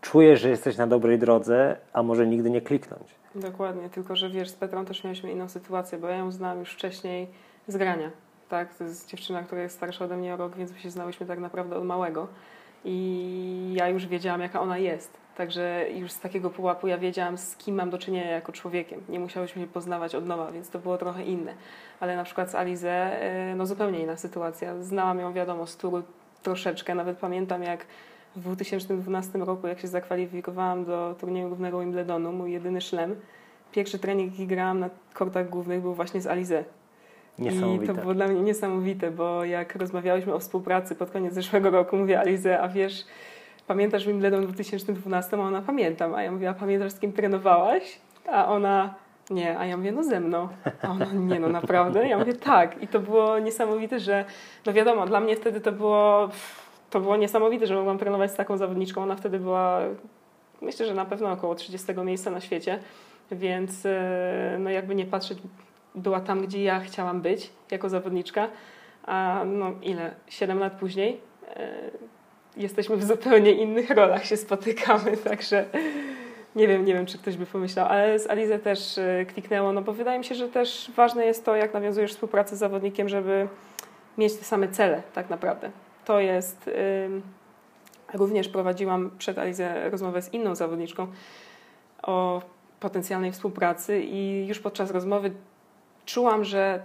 S2: czujesz, że jesteś na dobrej drodze, a może nigdy nie kliknąć.
S1: Dokładnie, tylko że wiesz, z Petrą też mieliśmy inną sytuację, bo ja ją znałam już wcześniej z grania. Tak, to jest dziewczyna, która jest starsza ode mnie o rok, więc my się znałyśmy tak naprawdę od małego. I ja już wiedziałam, jaka ona jest. Także już z takiego pułapu ja wiedziałam, z kim mam do czynienia jako człowiekiem. Nie musiałyśmy się poznawać od nowa, więc to było trochę inne. Ale na przykład z Alizę, e, no zupełnie inna sytuacja. Znałam ją, wiadomo, z turu troszeczkę. Nawet pamiętam, jak w 2012 roku, jak się zakwalifikowałam do turnieju głównego Wimbledonu, mój jedyny szlem, pierwszy trening, jaki grałam na kortach głównych, był właśnie z Alizę. I to było dla mnie niesamowite, bo jak rozmawiałyśmy o współpracy pod koniec zeszłego roku, mówię Alizę, a wiesz, pamiętasz Wimbledon w 2012? A ona pamiętam. A ja mówię, pamiętasz z kim trenowałaś? A ona nie, a ja mówię, no ze mną. A ona, nie no, naprawdę? Ja mówię, tak. I to było niesamowite, że, no wiadomo, dla mnie wtedy to było, to było niesamowite, że mogłam trenować z taką zawodniczką. Ona wtedy była, myślę, że na pewno około 30 miejsca na świecie, więc e, no jakby nie patrzeć, była tam, gdzie ja chciałam być jako zawodniczka. A no ile? 7 lat później e, jesteśmy w zupełnie innych rolach, się spotykamy, także nie wiem, nie wiem, czy ktoś by pomyślał, ale z Alizę też e, kliknęło, no bo wydaje mi się, że też ważne jest to, jak nawiązujesz współpracę z zawodnikiem, żeby mieć te same cele tak naprawdę. To jest... Również prowadziłam przed Alizę rozmowę z inną zawodniczką o potencjalnej współpracy i już podczas rozmowy czułam, że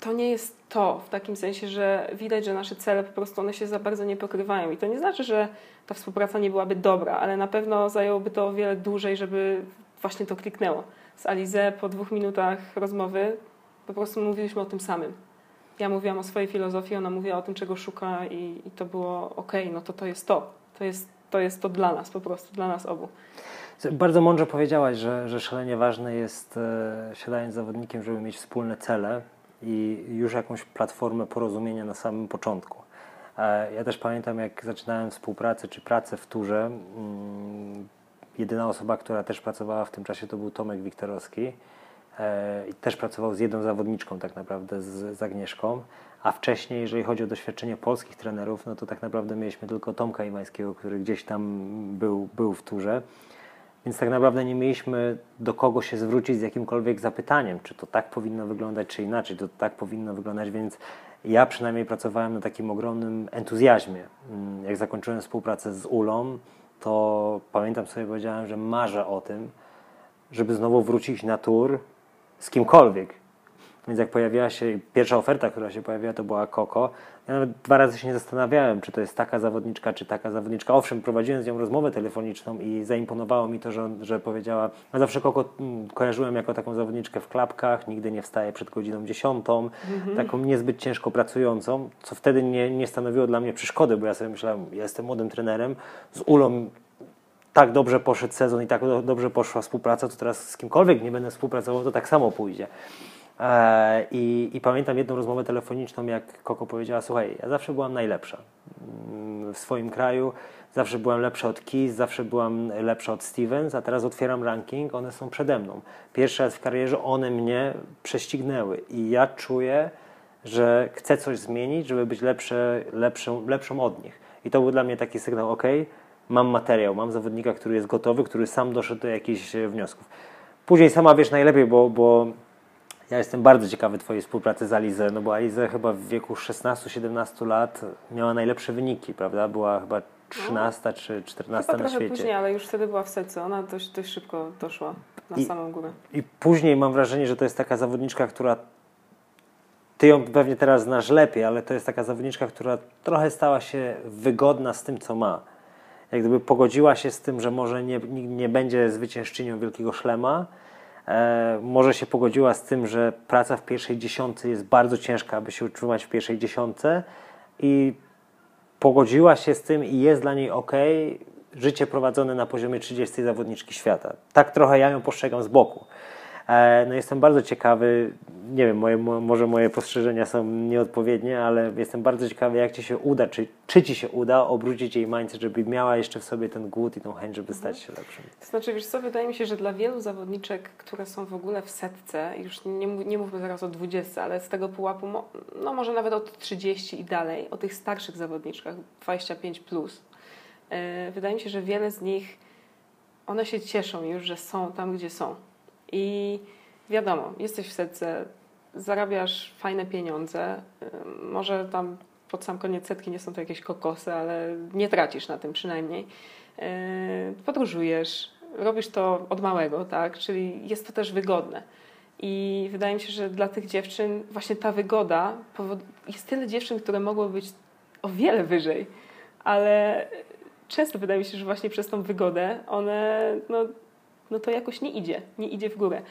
S1: to nie jest to, w takim sensie, że widać, że nasze cele po prostu one się za bardzo nie pokrywają. I to nie znaczy, że ta współpraca nie byłaby dobra, ale na pewno zajęłoby to o wiele dłużej, żeby właśnie to kliknęło. Z Alize po dwóch minutach rozmowy po prostu mówiliśmy o tym samym. Ja mówiłam o swojej filozofii, ona mówiła o tym, czego szuka i, i to było ok, no to to jest to. To jest, to jest to dla nas po prostu, dla nas obu.
S2: Bardzo mądrze powiedziałaś, że, że szalenie ważne jest e, siadając z zawodnikiem, żeby mieć wspólne cele, i już jakąś platformę porozumienia na samym początku. E, ja też pamiętam, jak zaczynałem współpracę czy pracę w turze, mm, jedyna osoba, która też pracowała w tym czasie to był Tomek Wiktorowski e, i też pracował z jedną zawodniczką tak naprawdę, z, Agnieszką, a wcześniej, jeżeli chodzi o doświadczenie polskich trenerów, no to tak naprawdę mieliśmy tylko Tomka Iwańskiego, który gdzieś tam był, był w turze. Więc tak naprawdę nie mieliśmy do kogo się zwrócić z jakimkolwiek zapytaniem, czy to tak powinno wyglądać, czy inaczej, to tak powinno wyglądać, więc ja przynajmniej pracowałem na takim ogromnym entuzjazmie. Mm, jak zakończyłem współpracę z Ulą, to pamiętam sobie powiedziałem, że marzę o tym, żeby znowu wrócić na tour z kimkolwiek, więc jak pojawiła się pierwsza oferta, która się pojawiła, to była Koko. Ja nawet dwa razy się nie zastanawiałem, czy to jest taka zawodniczka, czy taka zawodniczka. Owszem, prowadziłem z nią rozmowę telefoniczną i zaimponowało mi to, że, że powiedziała, no zawsze Koko mm, kojarzyłem jako taką zawodniczkę w klapkach, nigdy nie wstaje przed godziną dziesiątą, mhm. taką niezbyt ciężko pracującą, co wtedy nie, nie stanowiło dla mnie przeszkody, bo ja sobie myślałem, ja jestem młodym trenerem, z Ulą tak dobrze poszedł sezon i tak dobrze poszła współpraca, to teraz z kimkolwiek nie będę współpracował, to tak samo pójdzie. E, I, I, pamiętam jedną rozmowę telefoniczną, jak Koko powiedziała: Słuchaj, ja zawsze byłam najlepsza mm, w swoim kraju, zawsze byłam lepsza od Keys, zawsze byłam lepsza od Stevens, a teraz otwieram ranking, one są przede mną. Pierwszy raz w karierze one mnie prześcignęły i ja czuję, że chcę coś zmienić, żeby być lepsze, lepszą, lepszą od nich. I to był dla mnie taki sygnał: OK, mam materiał, mam zawodnika, który jest gotowy, który sam doszedł do jakichś wniosków. Później sama wiesz najlepiej, bo, bo ja jestem bardzo ciekawy Twojej współpracy z Alizę, no bo Alizę chyba w wieku 16-17 lat miała najlepsze wyniki, prawda? Była chyba 13 no, czy 14
S1: chyba
S2: na świecie.
S1: później, ale już wtedy była w setce. Ona dość, dość szybko doszła na
S2: I,
S1: samą górę.
S2: I później mam wrażenie, że to jest taka zawodniczka, która ty ją pewnie teraz znasz lepiej, ale to jest taka zawodniczka, która trochę stała się wygodna z tym, co ma. Jak gdyby pogodziła się z tym, że może nie, nie będzie zwyciężczynią Wielkiego Szlema, e, może się pogodziła z tym, że praca w pierwszej dziesiątce jest bardzo ciężka, aby się utrzymać w pierwszej dziesiątce i pogodziła się z tym i jest dla niej ok życie prowadzone na poziomie 30 zawodniczki świata. Tak trochę ja ją postrzegam z boku. E, no jestem bardzo ciekawy, nie wiem, moje, może moje postrzeżenia są nieodpowiednie, ale jestem bardzo ciekawy, jak Ci się uda, czy, czy Ci się uda obrócić jej mindset, żeby miała jeszcze w sobie ten głód i tą chęć, żeby stać się lepszym.
S1: To znaczy, wiesz co, wydaje mi się, że dla wielu zawodniczek, które są w ogóle w setce, już nie, nie mówmy zaraz o 20, ale z tego pułapu, no może nawet od 30 i dalej, o tych starszych zawodniczkach, 25+, plus, yy, wydaje mi się, że wiele z nich, one się cieszą już, że są tam, gdzie są i wiadomo, jesteś w setce, zarabiasz fajne pieniądze, może tam pod sam koniec setki nie są to jakieś kokosy, ale nie tracisz na tym przynajmniej. Podróżujesz, robisz to od małego, tak? Czyli jest to też wygodne. I wydaje mi się, że dla tych dziewczyn właśnie ta wygoda, jest tyle dziewczyn, które mogły być o wiele wyżej, ale często wydaje mi się, że właśnie przez tą wygodę one no, no to jakoś nie idzie, nie idzie w górę.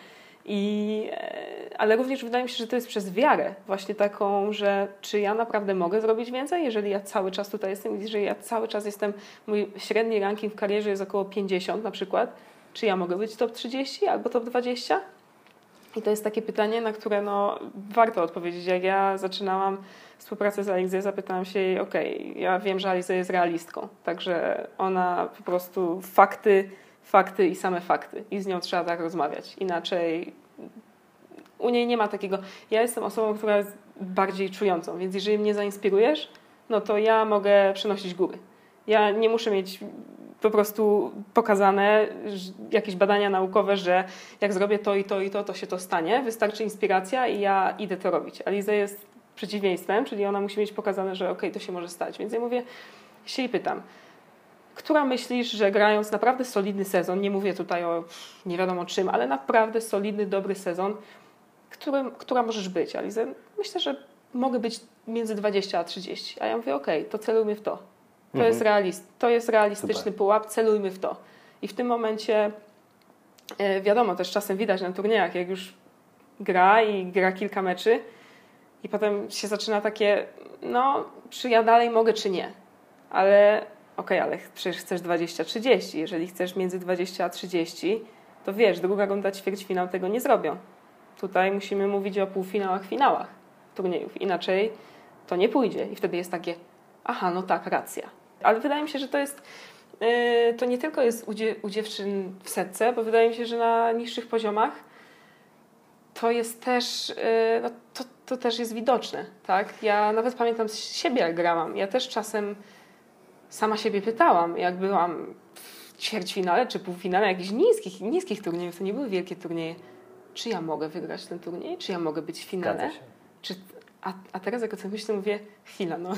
S1: I, e, ale również wydaje mi się, że to jest przez wiarę, właśnie taką, że czy ja naprawdę mogę zrobić więcej, jeżeli ja cały czas tutaj jestem, jeżeli ja cały czas jestem, mój średni ranking w karierze jest około 50 na przykład, czy ja mogę być top 30 albo top 20? I to jest takie pytanie, na które no, warto odpowiedzieć. Jak ja zaczynałam współpracę z Alizę, zapytałam się jej, ok, ja wiem, że Aliza jest realistką, także ona po prostu fakty fakty i same fakty. I z nią trzeba tak rozmawiać. Inaczej u niej nie ma takiego. Ja jestem osobą, która jest bardziej czującą, więc jeżeli mnie zainspirujesz, no to ja mogę przenosić góry. Ja nie muszę mieć po prostu pokazane jakieś badania naukowe, że jak zrobię to i to i to, to się to stanie. Wystarczy inspiracja i ja idę to robić. Aliza jest przeciwieństwem, czyli ona musi mieć pokazane, że ok, to się może stać. Więc ja mówię, się jej pytam, która myślisz, że grając naprawdę solidny sezon, nie mówię tutaj o nie wiadomo czym, ale naprawdę solidny, dobry sezon, którym, która możesz być, Alize? Myślę, że mogę być między 20 a 30. A ja mówię, okej, okay, to celujmy w to. To, mhm. jest, realist, to jest realistyczny Super. pułap, celujmy w to. I w tym momencie, e, wiadomo, też czasem widać na turniejach, jak już gra i gra kilka meczy i potem się zaczyna takie, no, czy ja dalej mogę, czy nie. Ale ok, ale przecież chcesz 20-30. Jeżeli chcesz między 20 a 30, to wiesz, druga runda ćwierćfinał tego nie zrobią. Tutaj musimy mówić o półfinałach, finałach turniejów. Inaczej to nie pójdzie. I wtedy jest takie, aha, no tak, racja. Ale wydaje mi się, że to jest, yy, to nie tylko jest u, dzie u dziewczyn w setce, bo wydaje mi się, że na niższych poziomach to jest też, yy, no, to, to też jest widoczne, tak? Ja nawet pamiętam z siebie, jak grałam. Ja też czasem sama siebie pytałam, jak byłam w ćwierćfinale czy półfinale jakichś niskich, niskich turniejów, to nie były wielkie turnieje, czy ja mogę wygrać ten turniej, czy ja mogę być w finale? Czy, a, a teraz jak o tym myślę, mówię, chwila, no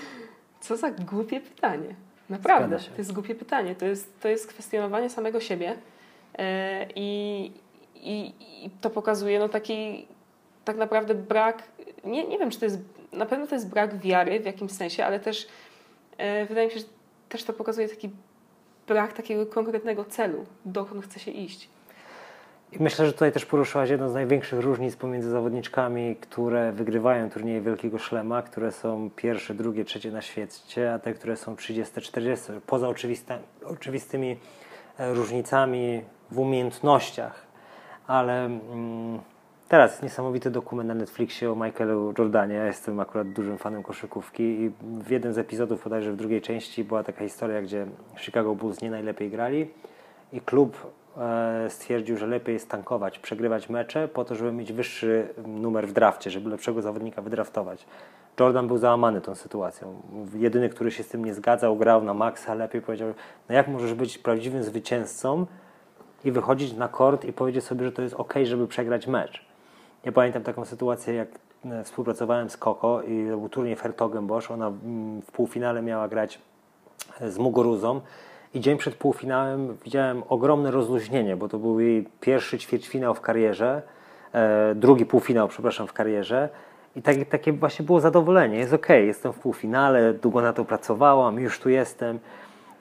S1: co za głupie pytanie. Naprawdę, to jest głupie pytanie. To jest, to jest kwestionowanie samego siebie e, i, i, to pokazuje no taki tak naprawdę brak, nie, nie wiem, czy to jest, na pewno to jest brak wiary w jakimś sensie, ale też wydaje mi się, że też to pokazuje taki brak takiego konkretnego celu, dokąd chce się iść.
S2: I myślę, że tutaj też poruszyłaś jedną z największych różnic pomiędzy zawodniczkami, które wygrywają turnieje Wielkiego Szlema, które są pierwsze, drugie, trzecie na świecie, a te, które są 30, 40, poza oczywistymi e, różnicami w umiejętnościach. Ale mm, Teraz niesamowity dokument na Netflixie o Michaelu Jordanie. Ja jestem akurat dużym fanem koszykówki i w jeden z epizodów, bodajże w drugiej części, była taka historia, gdzie Chicago Bulls nie najlepiej grali i klub e, stwierdził, że lepiej jest tankować, przegrywać mecze po to, żeby mieć wyższy numer w drafcie, żeby lepszego zawodnika wydraftować. Jordan był załamany tą sytuacją. Jedyny, który się z tym nie zgadzał, grał na maksa, lepiej powiedział, no jak możesz być prawdziwym zwycięzcą i wychodzić na kort i powiedzieć sobie, że to jest ok, żeby przegrać mecz. Ja pamiętam taką sytuację, jak e, współpracowałem z Koko i był turniej Fertogenbosch. Ona mm, w półfinale miała grać e, z Mugoruzą i dzień przed półfinałem widziałem ogromne rozluźnienie, bo to był jej pierwszy ćwierćfinał w karierze, e, drugi półfinał, przepraszam, w karierze. I tak, takie właśnie było zadowolenie. Jest ok, jestem w półfinale, długo na to pracowałam, już tu jestem.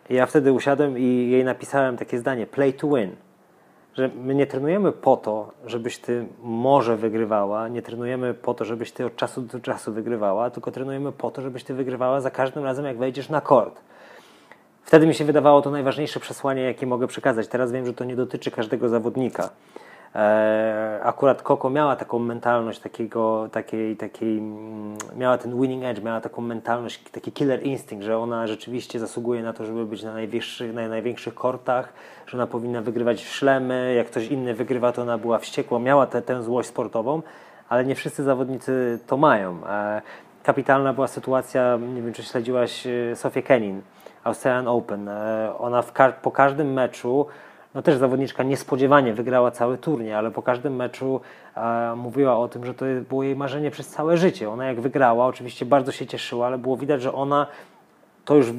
S2: I ja wtedy usiadłem i jej napisałem takie zdanie: play to win. Że my nie trenujemy po to, żebyś ty może wygrywała, nie trenujemy po to, żebyś ty od czasu do czasu wygrywała, tylko trenujemy po to, żebyś ty wygrywała za każdym razem, jak wejdziesz na kort. Wtedy mi się wydawało to najważniejsze przesłanie, jakie mogę przekazać. Teraz wiem, że to nie dotyczy każdego zawodnika. E, akurat Koko miała taką mentalność takiego, takiej, takiej, mm, miała ten winning edge, miała taką mentalność, taki killer instinct, że ona rzeczywiście zasługuje na to, żeby być na najwyższych, na największych kortach, że ona powinna wygrywać szlemy, jak ktoś inny wygrywa, to ona była wściekła, miała tę, tę złość sportową, ale nie wszyscy zawodnicy to mają. E, kapitalna była sytuacja, nie wiem czy śledziłaś e, Sofię Kenin, Australian Open. Ona ka po każdym meczu no też zawodniczka niespodziewanie wygrała cały turniej, ale po każdym meczu e, mówiła o tym, że to było jej marzenie przez całe życie. Ona jak wygrała, oczywiście bardzo się cieszyła, ale było widać, że ona to już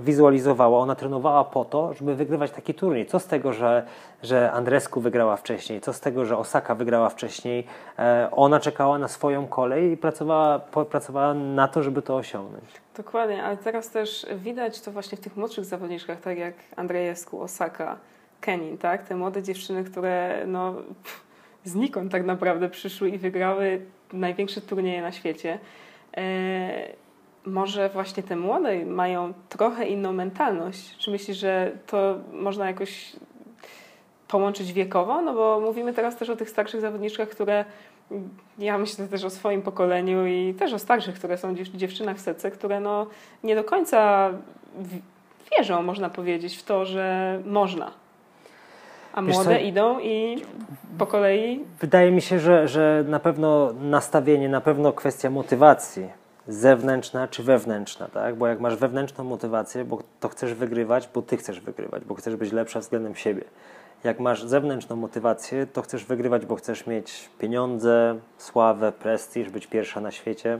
S2: wizualizowała, ona trenowała po to, żeby wygrywać taki turniej. Co z tego, że, że Andresku wygrała wcześniej, co z tego, że Osaka wygrała wcześniej. E, ona czekała na swoją kolej i pracowała, pracowała na to, żeby to osiągnąć.
S1: Dokładnie, ale teraz też widać to właśnie w tych młodszych zawodniczkach, tak jak Andrzejewsku, Osaka, Kenin, tak? Te młode dziewczyny, które no, znikąd tak naprawdę przyszły i wygrały największe turnieje na świecie. E, może właśnie te młode mają trochę inną mentalność. Czy myślisz, że to można jakoś połączyć wiekowo? No bo mówimy teraz też o tych starszych zawodniczkach, które ja myślę też o swoim pokoleniu i też o starszych, które są dziewczynach w serce, które no nie do końca wierzą, można powiedzieć, w to, że można a młode idą i po kolei.
S2: Wydaje mi się, że, że na pewno nastawienie, na pewno kwestia motywacji zewnętrzna czy wewnętrzna, tak? Bo jak masz wewnętrzną motywację, bo to chcesz wygrywać, bo ty chcesz wygrywać, bo chcesz być lepsza względem siebie. Jak masz zewnętrzną motywację, to chcesz wygrywać, bo chcesz mieć pieniądze, sławę, prestiż, być pierwsza na świecie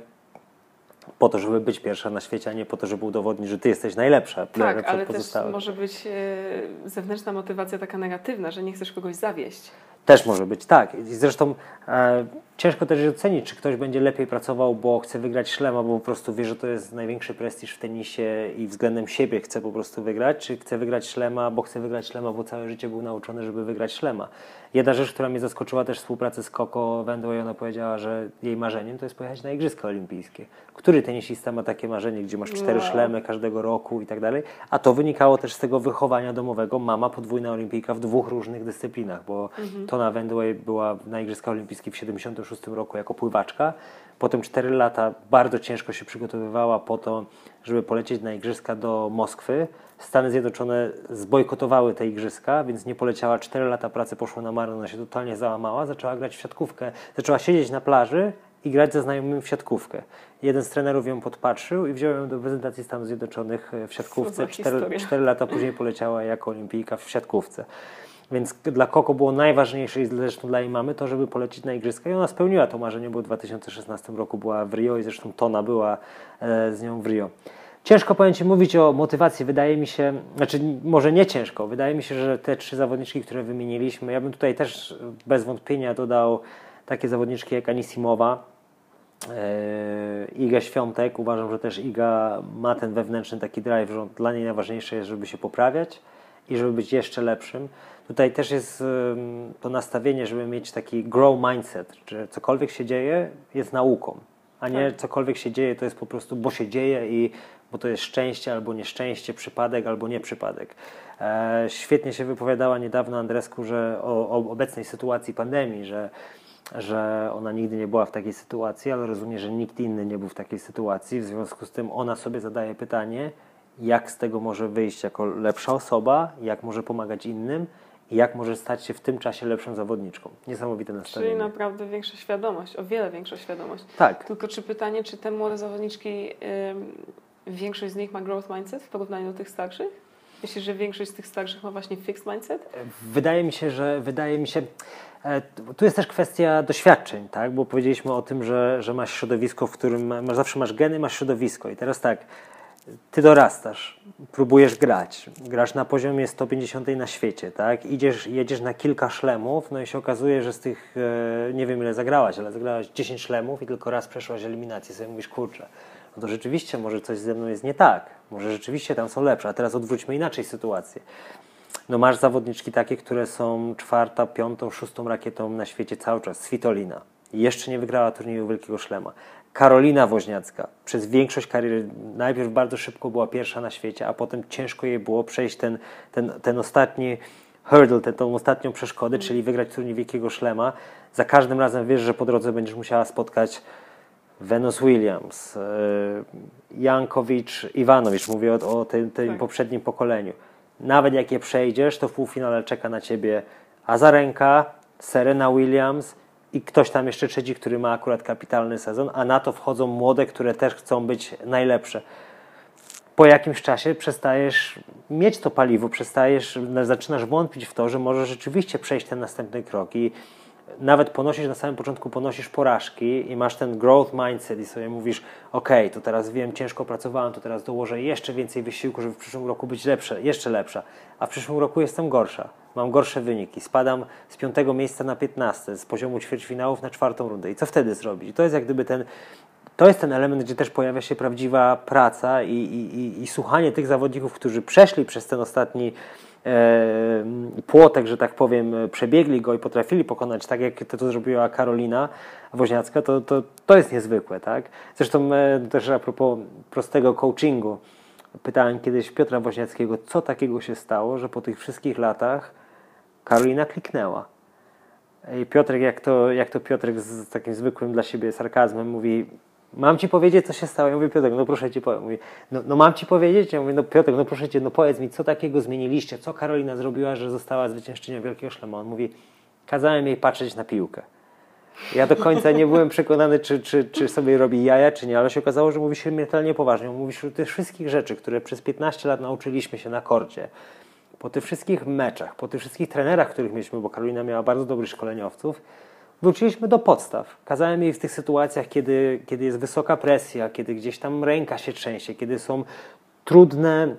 S2: po to, żeby być pierwsza na świecie, a nie po to, żeby udowodnić, że ty jesteś najlepsza.
S1: Tak, ale też może być e, zewnętrzna motywacja taka negatywna, że nie chcesz kogoś zawieść.
S2: Też może być, tak. I zresztą e, ciężko też ocenić, czy ktoś będzie lepiej pracował, bo chce wygrać szlema, bo po prostu wie, że to jest największy prestiż w tenisie i względem siebie chce po prostu wygrać, czy chce wygrać szlema, bo chce wygrać szlema, bo całe życie był nauczony, żeby wygrać szlema. Jedna rzecz, która mnie zaskoczyła też współpracy z Coco Wendłej, ona powiedziała, że jej marzeniem to jest pojechać na Igrzyska Olimpijskie. Który tenisista ma takie marzenie, gdzie masz cztery wow. szlemy każdego roku i tak dalej? A to wynikało też z tego wychowania domowego. Mama podwójna olimpijka w dwóch różnych dyscyplinach, bo mhm. Tona Wendłej była na Igrzyskach Olimpijskich w 76 roku jako pływaczka. Potem 4 lata bardzo ciężko się przygotowywała po to, żeby polecieć na Igrzyska do Moskwy. Stany Zjednoczone zbojkotowały te igrzyska, więc nie poleciała 4 lata pracy, poszło na marne, ona się totalnie załamała, zaczęła grać w siatkówkę, zaczęła siedzieć na plaży i grać ze znajomymi w siatkówkę. Jeden z trenerów ją podpatrzył i wziął ją do prezentacji Stanów Zjednoczonych w siatkówce. 4, 4 lata później poleciała jako olimpijka w siatkówce. Więc dla Koko było najważniejsze i zresztą dla jej mamy to, żeby polecieć na igrzyska i ona spełniła to marzenie, bo w 2016 roku była w Rio i zresztą Tona była e, z nią w Rio. Ciężko powiem Ci mówić o motywacji. Wydaje mi się, znaczy może nie ciężko, wydaje mi się, że te trzy zawodniczki, które wymieniliśmy, ja bym tutaj też bez wątpienia dodał takie zawodniczki jak Anisimowa, e, Iga Świątek. Uważam, że też Iga ma ten wewnętrzny taki drive, że dla niej najważniejsze jest, żeby się poprawiać i żeby być jeszcze lepszym. Tutaj też jest to nastawienie, żeby mieć taki grow mindset, że cokolwiek się dzieje jest nauką, a nie tak. cokolwiek się dzieje to jest po prostu, bo się dzieje i bo to jest szczęście albo nieszczęście, przypadek albo nie przypadek. E, świetnie się wypowiadała niedawno Andresku, że o, o obecnej sytuacji pandemii, że że ona nigdy nie była w takiej sytuacji, ale rozumie, że nikt inny nie był w takiej sytuacji. W związku z tym ona sobie zadaje pytanie, jak z tego może wyjść jako lepsza osoba, jak może pomagać innym jak może stać się w tym czasie lepszą zawodniczką. Niesamowite nastawienie.
S1: Czyli naprawdę większa świadomość, o wiele większa świadomość.
S2: Tak.
S1: Tylko czy pytanie, czy te młode zawodniczki, yy, większość z nich ma growth mindset w porównaniu do tych starszych? Myślisz, że większość z tych starszych ma właśnie fixed mindset?
S2: Wydaje mi się, że wydaje mi się. E, tu jest też kwestia doświadczeń, tak? Bo powiedzieliśmy o tym, że, że masz środowisko, w którym masz, zawsze masz geny, masz środowisko. I teraz tak, ty dorastasz, próbujesz grać, grasz na poziomie 150 na świecie, tak? Idziesz, jedziesz na kilka szlemów, no i się okazuje, że z tych, e, nie wiem ile zagrałaś, ale zagrałaś 10 szlemów i tylko raz przeszłaś eliminację, sobie mówisz, kurczę, no to rzeczywiście może coś ze mną jest nie tak, może rzeczywiście tam są lepsze, a teraz odwróćmy inaczej sytuację. no masz zawodniczki takie, które są czwarta, piątą, szóstą rakietą na świecie cały czas. Svitolina. Jeszcze nie wygrała turnieju Wielkiego Szlema. Karolina Woźniacka przez większość kariery najpierw bardzo szybko była pierwsza na świecie, a potem ciężko jej było przejść ten, ten, ten ostatni hurdle, tę, tą ostatnią przeszkodę, czyli wygrać turniej Wielkiego Szlema. Za każdym razem wiesz, że po drodze będziesz musiała spotkać Venus Williams, e, Jankowicz, Iwanowicz, mówię o, o tym, tym tak. poprzednim pokoleniu. Nawet jak je przejdziesz, to w półfinale czeka na ciebie Azarenka, Serena Williams i ktoś tam jeszcze trzeci, który ma akurat kapitalny sezon, a na to wchodzą młode, które też chcą być najlepsze. Po jakimś czasie przestajesz mieć to paliwo, przestajesz, zaczynasz wątpić w to, że możesz rzeczywiście przejść ten następny krok i nawet ponosisz na samym początku ponosisz porażki i masz ten growth mindset i sobie mówisz, ok, to teraz wiem, ciężko pracowałem, to teraz dołożę jeszcze więcej wysiłku, żeby w przyszłym roku być lepsze, jeszcze lepsza, a w przyszłym roku jestem gorsza, mam gorsze wyniki, spadam z piątego miejsca na 15, z poziomu ćwierćfinałów na czwartą rundę. I co wtedy zrobić? I to jest jak gdyby ten to jest ten element, gdzie też pojawia się prawdziwa praca i, i, i, i słuchanie tych zawodników, którzy przeszli przez ten ostatni płotek, że tak powiem, przebiegli go i potrafili pokonać, tak jak to, to zrobiła Karolina Woźniacka, to, to, to jest niezwykłe. Tak? Zresztą e, też a propos prostego coachingu, pytałem kiedyś Piotra Woźniackiego, co takiego się stało, że po tych wszystkich latach Karolina kliknęła. I Piotrek, jak to, jak to Piotrek z takim zwykłym dla siebie sarkazmem mówi, mam ci powiedzieć, co się stało. Ja mówię, Piotr, no proszę ci powiem. Mówi, no, no mam ci powiedzieć? Ja mówię, no Piotr, no proszę cię, no powiedz mi, co takiego zmieniliście? Co Karolina zrobiła, że została zwyciężczynią Wielkiego Szlema? On mówi, kazałem jej patrzeć na piłkę. Ja do końca nie byłem przekonany, czy, czy, czy sobie robi jaja, czy nie, ale się okazało, że mówi się mentalnie poważnie. Mówi wśród tych wszystkich rzeczy, które przez 15 lat nauczyliśmy się na korcie, po tych wszystkich meczach, po tych wszystkich trenerach, których mieliśmy, bo Karolina miała bardzo dobrych szkoleniowców, wróciliśmy do podstaw. Kazałem jej w tych sytuacjach, kiedy, kiedy jest wysoka presja, kiedy gdzieś tam ręka się trzęsie, kiedy są trudne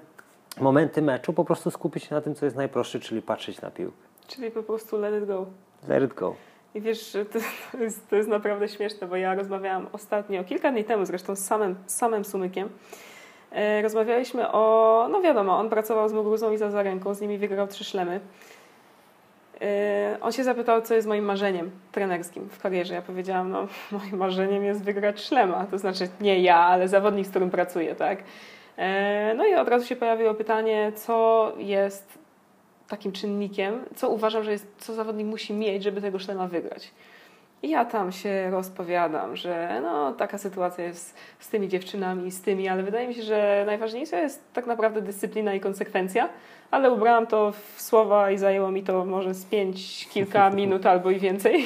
S2: momenty meczu, po prostu skupić się na tym, co jest najprostsze, czyli patrzeć na piłkę.
S1: Czyli po prostu let it go.
S2: Let it go.
S1: I wiesz, to, to, jest, to jest naprawdę śmieszne, bo ja rozmawiałam ostatnio, kilka dni temu zresztą z samym, z samym Sumykiem, e, rozmawialiśmy o, no wiadomo, on pracował z Mugruzą i Zazarenką, z nimi wygrał trzy szlemy. Yy, on się zapytał, co jest moim marzeniem trenerskim w karierze. Ja powiedziałam, no moim marzeniem jest wygrać szlema. To znaczy nie ja, ale zawodnik, z którym pracuję, tak? Yy, no i od razu się pojawiło pytanie, co jest takim czynnikiem, co uważam, że jest, co zawodnik musi mieć, żeby tego szlema wygrać. Ja tam się rozpowiadam, że no, taka sytuacja jest z tymi dziewczynami, z tymi, ale wydaje mi się, że najważniejsza jest tak naprawdę dyscyplina i konsekwencja, ale ubrałam to w słowa i zajęło mi to może z pięć, kilka minut albo i więcej.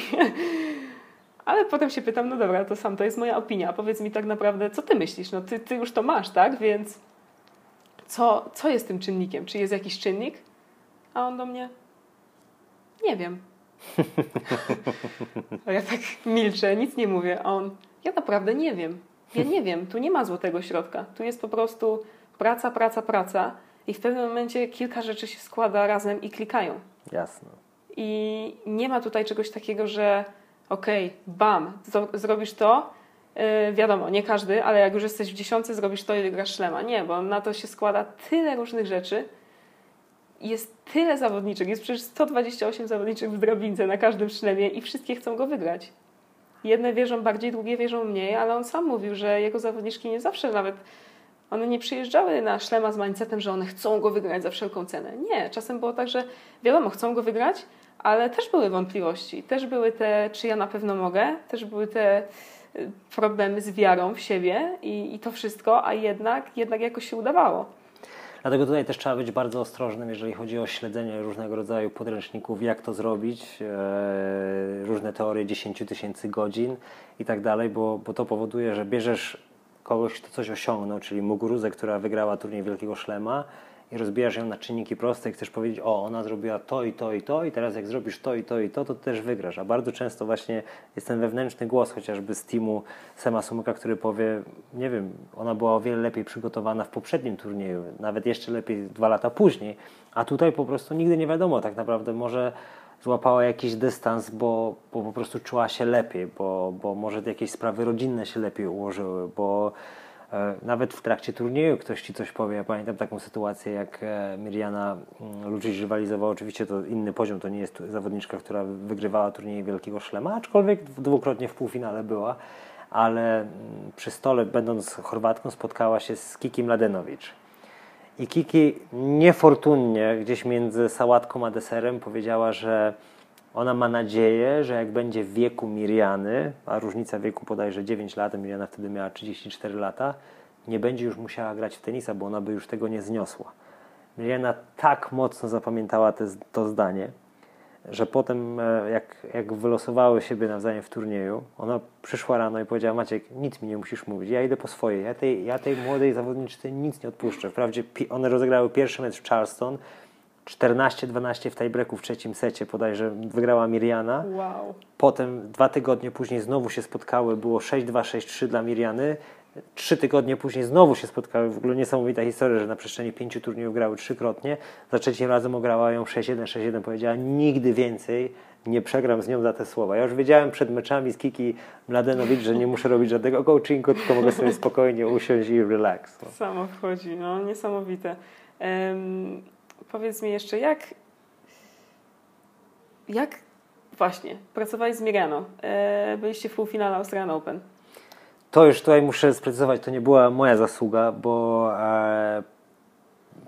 S1: Ale potem się pytam, no dobra, to sam to jest moja opinia. Powiedz mi tak naprawdę, co ty myślisz? No ty, ty już to masz, tak? Więc co, co jest tym czynnikiem? Czy jest jakiś czynnik? A on do mnie, nie wiem. A ja tak milczę, nic nie mówię. A on, ja naprawdę nie wiem. Ja nie wiem, tu nie ma złotego środka. Tu jest po prostu praca, praca, praca. I w pewnym momencie kilka rzeczy się składa razem i klikają.
S2: Jasne.
S1: I nie ma tutaj czegoś takiego, że okej, okay, bam, zrobisz to. Yy, wiadomo, nie każdy, ale jak już jesteś w dziesiątce, zrobisz to i wygrasz szlema. Nie, bo na to się składa tyle różnych rzeczy. Jest tyle zawodniczek, jest przecież 128 zawodniczek w drabince na każdym szlemie i wszystkie chcą go wygrać. Jedne wierzą bardziej, drugie wierzą mniej, ale on sam mówił, że jego zawodniczki nie zawsze nawet one nie przyjeżdżały na szlema z mindsetem, że one chcą go wygrać za wszelką cenę. Nie, czasem było tak, że wiadomo, chcą go wygrać, ale też były wątpliwości. Też były te, czy ja na pewno mogę, też były te y, problemy z wiarą w siebie i, i to wszystko, a jednak, jednak jakoś się udawało.
S2: Dlatego tutaj też trzeba być bardzo ostrożnym, jeżeli chodzi o śledzenie różnego rodzaju podręczników, jak to zrobić, e, różne teorie 10 tysięcy godzin i tak dalej, bo, bo to powoduje, że bierzesz kogoś, kto coś osiągnął, czyli Muguruzę, która wygrała turniej Wielkiego Szlema i rozbijasz ją na czynniki proste i chcesz powiedzieć, o, ona zrobiła to i to i to i teraz jak zrobisz to i to i to, to też wygrasz. A bardzo często właśnie jest ten wewnętrzny głos chociażby z teamu Sema Sumyka, który powie, nie wiem, ona była o wiele lepiej przygotowana w poprzednim turnieju, nawet jeszcze lepiej dwa lata później, a tutaj po prostu nigdy nie wiadomo tak naprawdę, może złapała jakiś dystans, bo, bo po prostu czuła się lepiej, bo, bo może jakieś sprawy rodzinne się lepiej ułożyły, bo nawet w trakcie turnieju ktoś ci coś powie. Ja pamiętam taką sytuację, jak e, Miriana mm, Lucic rywalizowała. Oczywiście to inny poziom, to nie jest zawodniczka, która wygrywała turniej Wielkiego Szlema, aczkolwiek dwukrotnie w półfinale była. Ale mm, przy stole, będąc Chorwatką, spotkała się z Kiki Mladenowicz. I Kiki niefortunnie, gdzieś między sałatką a deserem, powiedziała, że ona ma nadzieję, że jak będzie w wieku Miriany, a różnica wieku podajże 9 lat, Miriana wtedy miała 34 lata, nie będzie już musiała grać w tenisa, bo ona by już tego nie zniosła. Miriana tak mocno zapamiętała te, to zdanie, że potem, e, jak, jak wylosowały siebie nawzajem w turnieju, ona przyszła rano i powiedziała: Maciek, nic mi nie musisz mówić, ja idę po swoje. Ja tej, ja tej młodej zawodniczce nic nie odpuszczę. Wprawdzie one rozegrały pierwszy mecz w Charleston, 14-12 w tiebreaku w trzecim secie, podajże wygrała Miriana.
S1: Wow.
S2: Potem dwa tygodnie później znowu się spotkały, było 6-2, 6-3 dla Miriany. Trzy tygodnie później znowu się spotkały. W ogóle niesamowita historia, że na przestrzeni pięciu turniejów grały trzykrotnie. Za trzecim razem ograła ją 6-1, 6-1. Powiedziała, nigdy więcej nie przegram z nią za te słowa. Ja już wiedziałem przed meczami z Kiki Mladenowicz, że nie muszę robić żadnego coachingu, tylko mogę sobie spokojnie usiąść i relax.
S1: No. Samo wchodzi, no niesamowite. Um, powiedz mi jeszcze, jak jak właśnie pracowałeś z Miriano? E, byliście w półfinale Australian Open.
S2: To już tutaj muszę sprecyzować, to nie była moja zasługa, bo e,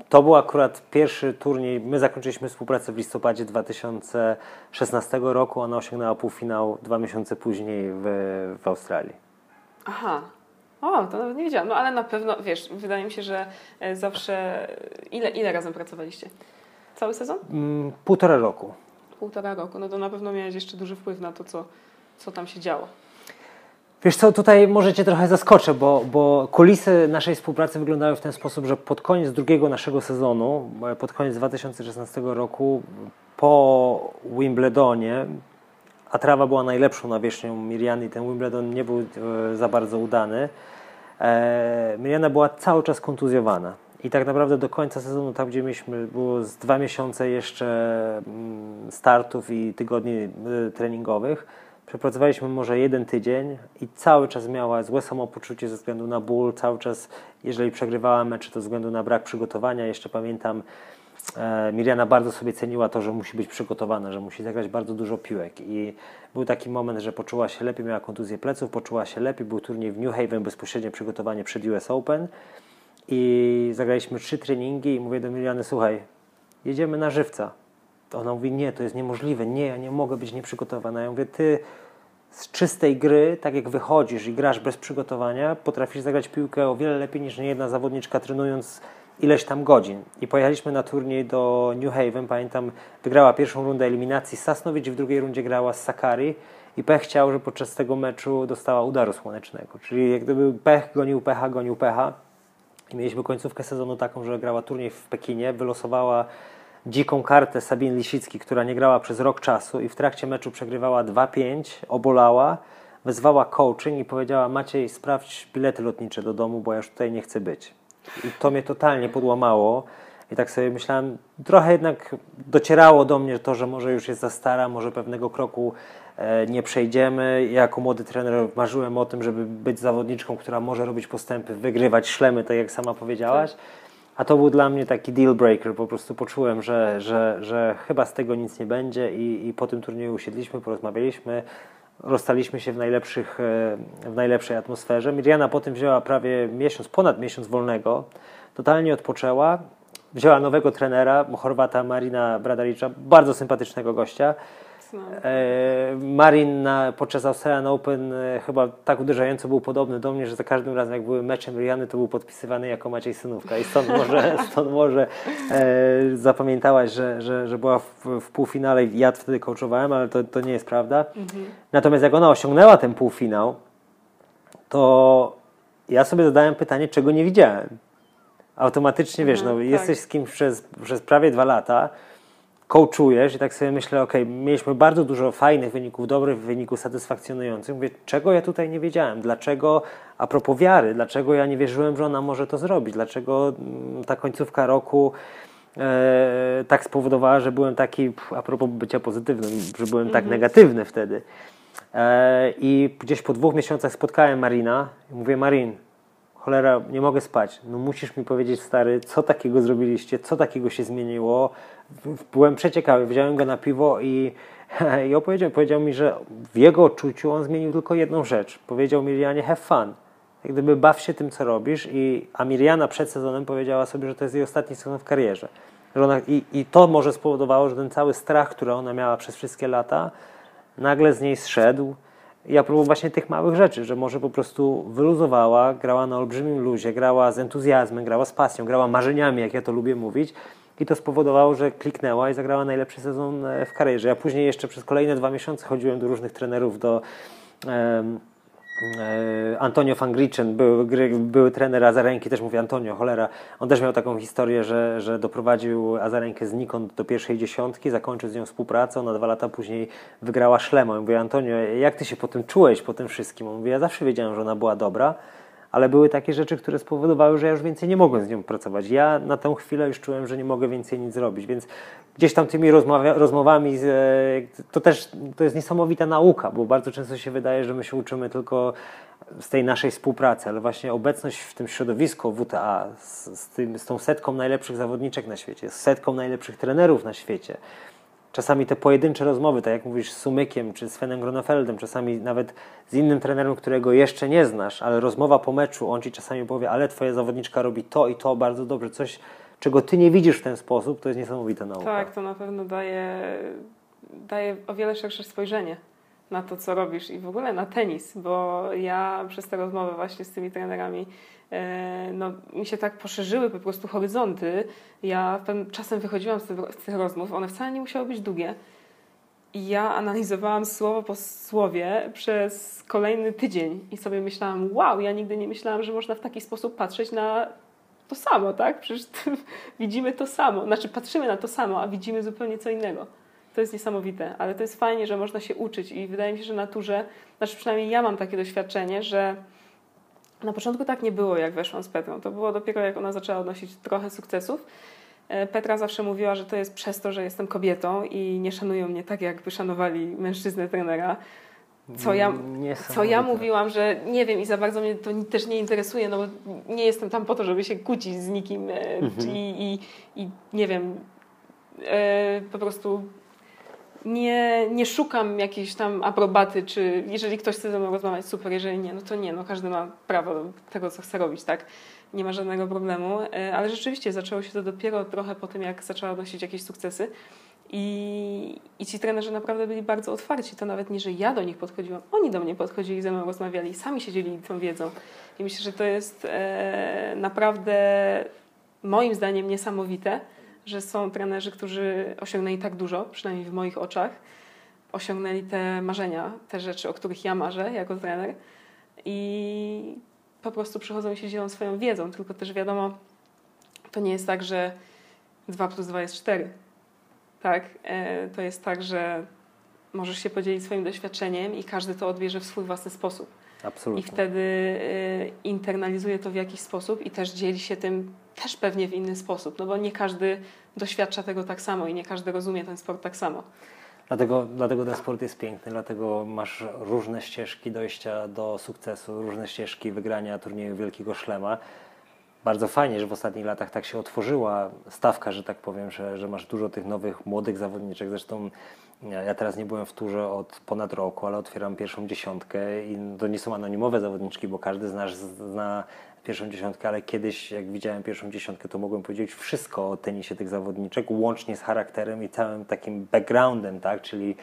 S2: to był akurat pierwszy turniej. My zakończyliśmy współpracę w listopadzie 2016 roku. Ona osiągnęła półfinał dwa miesiące później w, w Australii.
S1: Aha. O, to nawet nie wiedziałam. No ale na pewno, wiesz, wydaje mi się, że e, zawsze... Ile, ile razem pracowaliście? Cały sezon?
S2: Mm, półtora roku.
S1: Półtora roku. No to na pewno miałeś jeszcze duży wpływ na to, co, co tam się działo.
S2: Wiesz co, tutaj może Cię trochę zaskoczę, bo, bo kulisy naszej współpracy wyglądały w ten sposób, że pod koniec drugiego naszego sezonu, pod koniec 2016 roku, po Wimbledonie, a trawa była najlepszą nawierzchnią Miriany i ten Wimbledon nie był e, za bardzo udany, e, Miriana była cały czas kontuzjowana. I tak naprawdę do końca sezonu, tam gdzie mieliśmy, było z dwa miesiące jeszcze mm, startów i tygodni e, treningowych, Przepracowaliśmy może jeden tydzień i cały czas miała złe samopoczucie ze względu na ból, cały czas, jeżeli przegrywała mecz, to ze względu na brak przygotowania. Jeszcze pamiętam, Miriana bardzo sobie ceniła to, że musi być przygotowana, że musi zagrać bardzo dużo piłek i był taki moment, że poczuła się lepiej, miała kontuzję pleców, poczuła się lepiej, był turniej w New Haven, bezpośrednie przygotowanie przed US Open i zagraliśmy trzy treningi i mówię do Miriany, słuchaj, jedziemy na żywca. Ona mówi, nie, to jest niemożliwe, nie, ja nie mogę być nieprzygotowana. Ja mówię, ty z czystej gry, tak jak wychodzisz i grasz bez przygotowania, potrafisz zagrać piłkę o wiele lepiej niż jedna zawodniczka trenując ileś tam godzin. I pojechaliśmy na turniej do New Haven, pamiętam, wygrała pierwszą rundę eliminacji Sasnowicz, w drugiej rundzie grała z Sakari i pech chciał, że podczas tego meczu dostała udaru słonecznego. Czyli jak gdyby pech gonił pecha, gonił pecha. I mieliśmy końcówkę sezonu taką, że grała turniej w Pekinie, wylosowała dziką kartę Sabine Lisicki, która nie grała przez rok czasu i w trakcie meczu przegrywała 2-5, obolała, wezwała coaching i powiedziała Maciej sprawdź bilety lotnicze do domu, bo ja już tutaj nie chcę być. I to mnie totalnie podłamało. I tak sobie myślałem, trochę jednak docierało do mnie to, że może już jest za stara, może pewnego kroku e, nie przejdziemy. Ja jako młody trener marzyłem o tym, żeby być zawodniczką, która może robić postępy, wygrywać szlemy, tak jak sama powiedziałaś. Tak. A to był dla mnie taki deal breaker. Po prostu poczułem, że, że, że chyba z tego nic nie będzie i, i po tym turnieju usiedliśmy, porozmawialiśmy, rozstaliśmy się w, najlepszych, e, w najlepszej atmosferze. Miriana potem wzięła prawie miesiąc, ponad miesiąc wolnego, totalnie odpoczęła. Wzięła nowego trenera, Chorwata Marina Bradaricza, bardzo sympatycznego gościa. E, Marin na, podczas Australian Open e, chyba tak uderzająco był podobny do mnie, że za każdym razem jak były mecze Riany, to był podpisywany jako Maciej Synówka i stąd może, stąd może e, zapamiętałaś, że, że, że była w, w półfinale i ja wtedy coachowałem, ale to, to nie jest prawda. Mhm. Natomiast jak ona osiągnęła ten półfinał, to ja sobie zadałem pytanie, czego nie widziałem. Automatycznie, wiesz, mhm, no, tak. jesteś z kimś przez, przez prawie dwa lata, coachujesz i tak sobie myślę, ok, mieliśmy bardzo dużo fajnych wyników, dobrych wyników, satysfakcjonujących. Mówię, czego ja tutaj nie wiedziałem? Dlaczego, a propos wiary, dlaczego ja nie wierzyłem, że ona może to zrobić? Dlaczego mm, ta końcówka roku e, tak spowodowała, że byłem taki, a propos bycia pozytywnym, że byłem tak mhm. negatywny wtedy. E, I gdzieś po dwóch miesiącach spotkałem Marina i mówię, Marin, cholera, nie mogę spać. No musisz mi powiedzieć, stary, co takiego zrobiliście, co takiego się zmieniło. Byłem przeciekawy, wziąłem go na piwo i, i opowiedział, powiedział mi, że w jego odczuciu on zmienił tylko jedną rzecz. Powiedział Mirianie, have fun. Jak gdyby baw się tym, co robisz i a Miriana przed sezonem powiedziała sobie, że to jest jej ostatni sezon w karierze. Że ona, i, I to może spowodowało, że ten cały strach, który ona miała przez wszystkie lata, nagle z niej zszedł i a propos właśnie tych małych rzeczy, że może po prostu wyluzowała, grała na olbrzymim luzie, grała z entuzjazmem, grała z pasją, grała marzeniami, jak ja to lubię mówić. I to spowodowało, że kliknęła i zagrała najlepszy sezon e, w karierze. Ja później jeszcze przez kolejne dwa miesiące chodziłem do różnych trenerów, do um, Antonio Fangriczen, był, były trener Azarenki, też mówi Antonio, cholera, on też miał taką historię, że, że doprowadził Azarenkę znikąd do pierwszej dziesiątki, zakończył z nią współpracę, ona dwa lata później wygrała szlema. Mówię, Antonio, jak ty się po tym czułeś, po tym wszystkim? On mówi, ja zawsze wiedziałem, że ona była dobra, ale były takie rzeczy, które spowodowały, że ja już więcej nie mogłem z nią pracować. Ja na tę chwilę już czułem, że nie mogę więcej nic zrobić, więc gdzieś tam tymi rozmowami to też to jest niesamowita nauka, bo bardzo często się wydaje, że my się uczymy tylko z tej naszej współpracy, ale właśnie obecność w tym środowisku WTA z, z, tym, z tą setką najlepszych zawodniczek na świecie, z setką najlepszych trenerów na świecie, czasami te pojedyncze rozmowy, tak jak mówisz z Sumykiem czy z Fenem Gronefeldem, czasami nawet z innym trenerem, którego jeszcze nie znasz, ale rozmowa po meczu, on ci czasami powie, ale twoja zawodniczka robi to i to bardzo dobrze, coś, czego ty nie widzisz w ten sposób, to jest niesamowita nauka.
S1: Tak, to na pewno daje, daje o wiele szersze spojrzenie na to, co robisz i w ogóle na tenis, bo ja przez te rozmowy właśnie z tymi trenerami E, no, mi się tak poszerzyły po prostu horyzonty. Ja czasem wychodziłam z tych, z tych rozmów, one wcale nie musiały być długie. I ja analizowałam słowo po słowie przez kolejny tydzień i sobie myślałam, wow, ja nigdy nie myślałam, że można w taki sposób patrzeć na to samo, tak? Przecież widzimy to samo, znaczy patrzymy na to samo, a widzimy zupełnie co innego. To jest niesamowite, ale to jest fajnie, że można się uczyć i wydaje mi się, że naturze, znaczy przynajmniej ja mam takie doświadczenie, że na początku tak nie było, jak weszłam z Petrą. To było dopiero, jak ona zaczęła odnosić trochę sukcesów. E, Petra zawsze mówiła, że to jest przez to, że jestem kobietą i nie szanują mnie tak, jakby szanowali mężczyznę trenera. Co ja, co ja mówiłam, że nie wiem i za bardzo mnie to też nie interesuje, no bo nie jestem tam po to, żeby się kłócić z nikim e, mhm. i, i, i nie wiem, e, po prostu nie, nie szukam jakiejś tam aprobaty, czy jeżeli ktoś chce ze mną rozmawiać, super, jeżeli nie, no to nie, no każdy ma prawo do tego, co chce robić, tak? Nie ma żadnego problemu, e, ale rzeczywiście zaczęło się to dopiero trochę po tym, jak zaczęła odnosić jakieś sukcesy i, i ci trenerzy naprawdę byli bardzo otwarci, to nawet nie, że ja do nich podchodziłam, oni do mnie podchodzili, ze mną rozmawiali, sami się dzielili tą wiedzą i myślę, że to jest e, naprawdę moim zdaniem niesamowite, że są trenerzy, którzy osiągnęli tak dużo, przynajmniej w moich oczach, osiągnęli te marzenia, te rzeczy, o których ja marzę jako trener i po prostu przychodzą i się dzielą swoją wiedzą, tylko też wiadomo, to nie jest tak, że 2 plus 2 jest 4. Tak? E, to jest tak, że możesz się podzielić swoim doświadczeniem i każdy to odbierze w swój własny sposób.
S2: Absolutnie.
S1: I wtedy y, internalizuje to w jakiś sposób i też dzieli się tym też pewnie w inny sposób, no bo nie każdy doświadcza tego tak samo i nie każdy rozumie ten sport tak samo.
S2: Dlatego, dlatego ten sport jest piękny, dlatego masz różne ścieżki dojścia do sukcesu, różne ścieżki wygrania turnieju Wielkiego Szlema. Bardzo fajnie, że w ostatnich latach tak się otworzyła stawka, że tak powiem, że, że masz dużo tych nowych, młodych zawodniczek. Zresztą ja teraz nie byłem w turze od ponad roku, ale otwieram pierwszą dziesiątkę i to nie są anonimowe zawodniczki, bo każdy z nas zna pierwszą dziesiątkę, ale kiedyś jak widziałem pierwszą dziesiątkę, to mogłem powiedzieć wszystko o tenisie tych zawodniczek, łącznie z charakterem i całym takim backgroundem, tak, czyli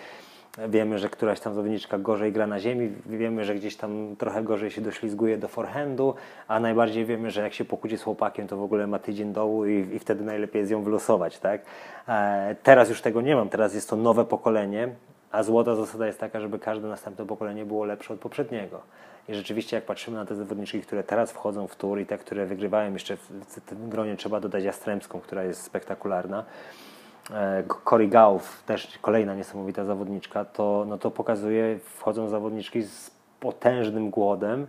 S2: Wiemy, że któraś tam zawodniczka gorzej gra na ziemi, wiemy, że gdzieś tam trochę gorzej się doślizguje do forehandu, a najbardziej wiemy, że jak się pokłóci z chłopakiem, to w ogóle ma tydzień dołu i, i wtedy najlepiej jest ją wylosować. Tak? E, teraz już tego nie mam, teraz jest to nowe pokolenie, a złota zasada jest taka, żeby każde następne pokolenie było lepsze od poprzedniego. I rzeczywiście, jak patrzymy na te zawodniczki, które teraz wchodzą w tur i te, które wygrywają, jeszcze w tym gronie trzeba dodać Jastremską, która jest spektakularna, Cory Gauff, też kolejna niesamowita zawodniczka, to, no to pokazuje, wchodzą zawodniczki z potężnym głodem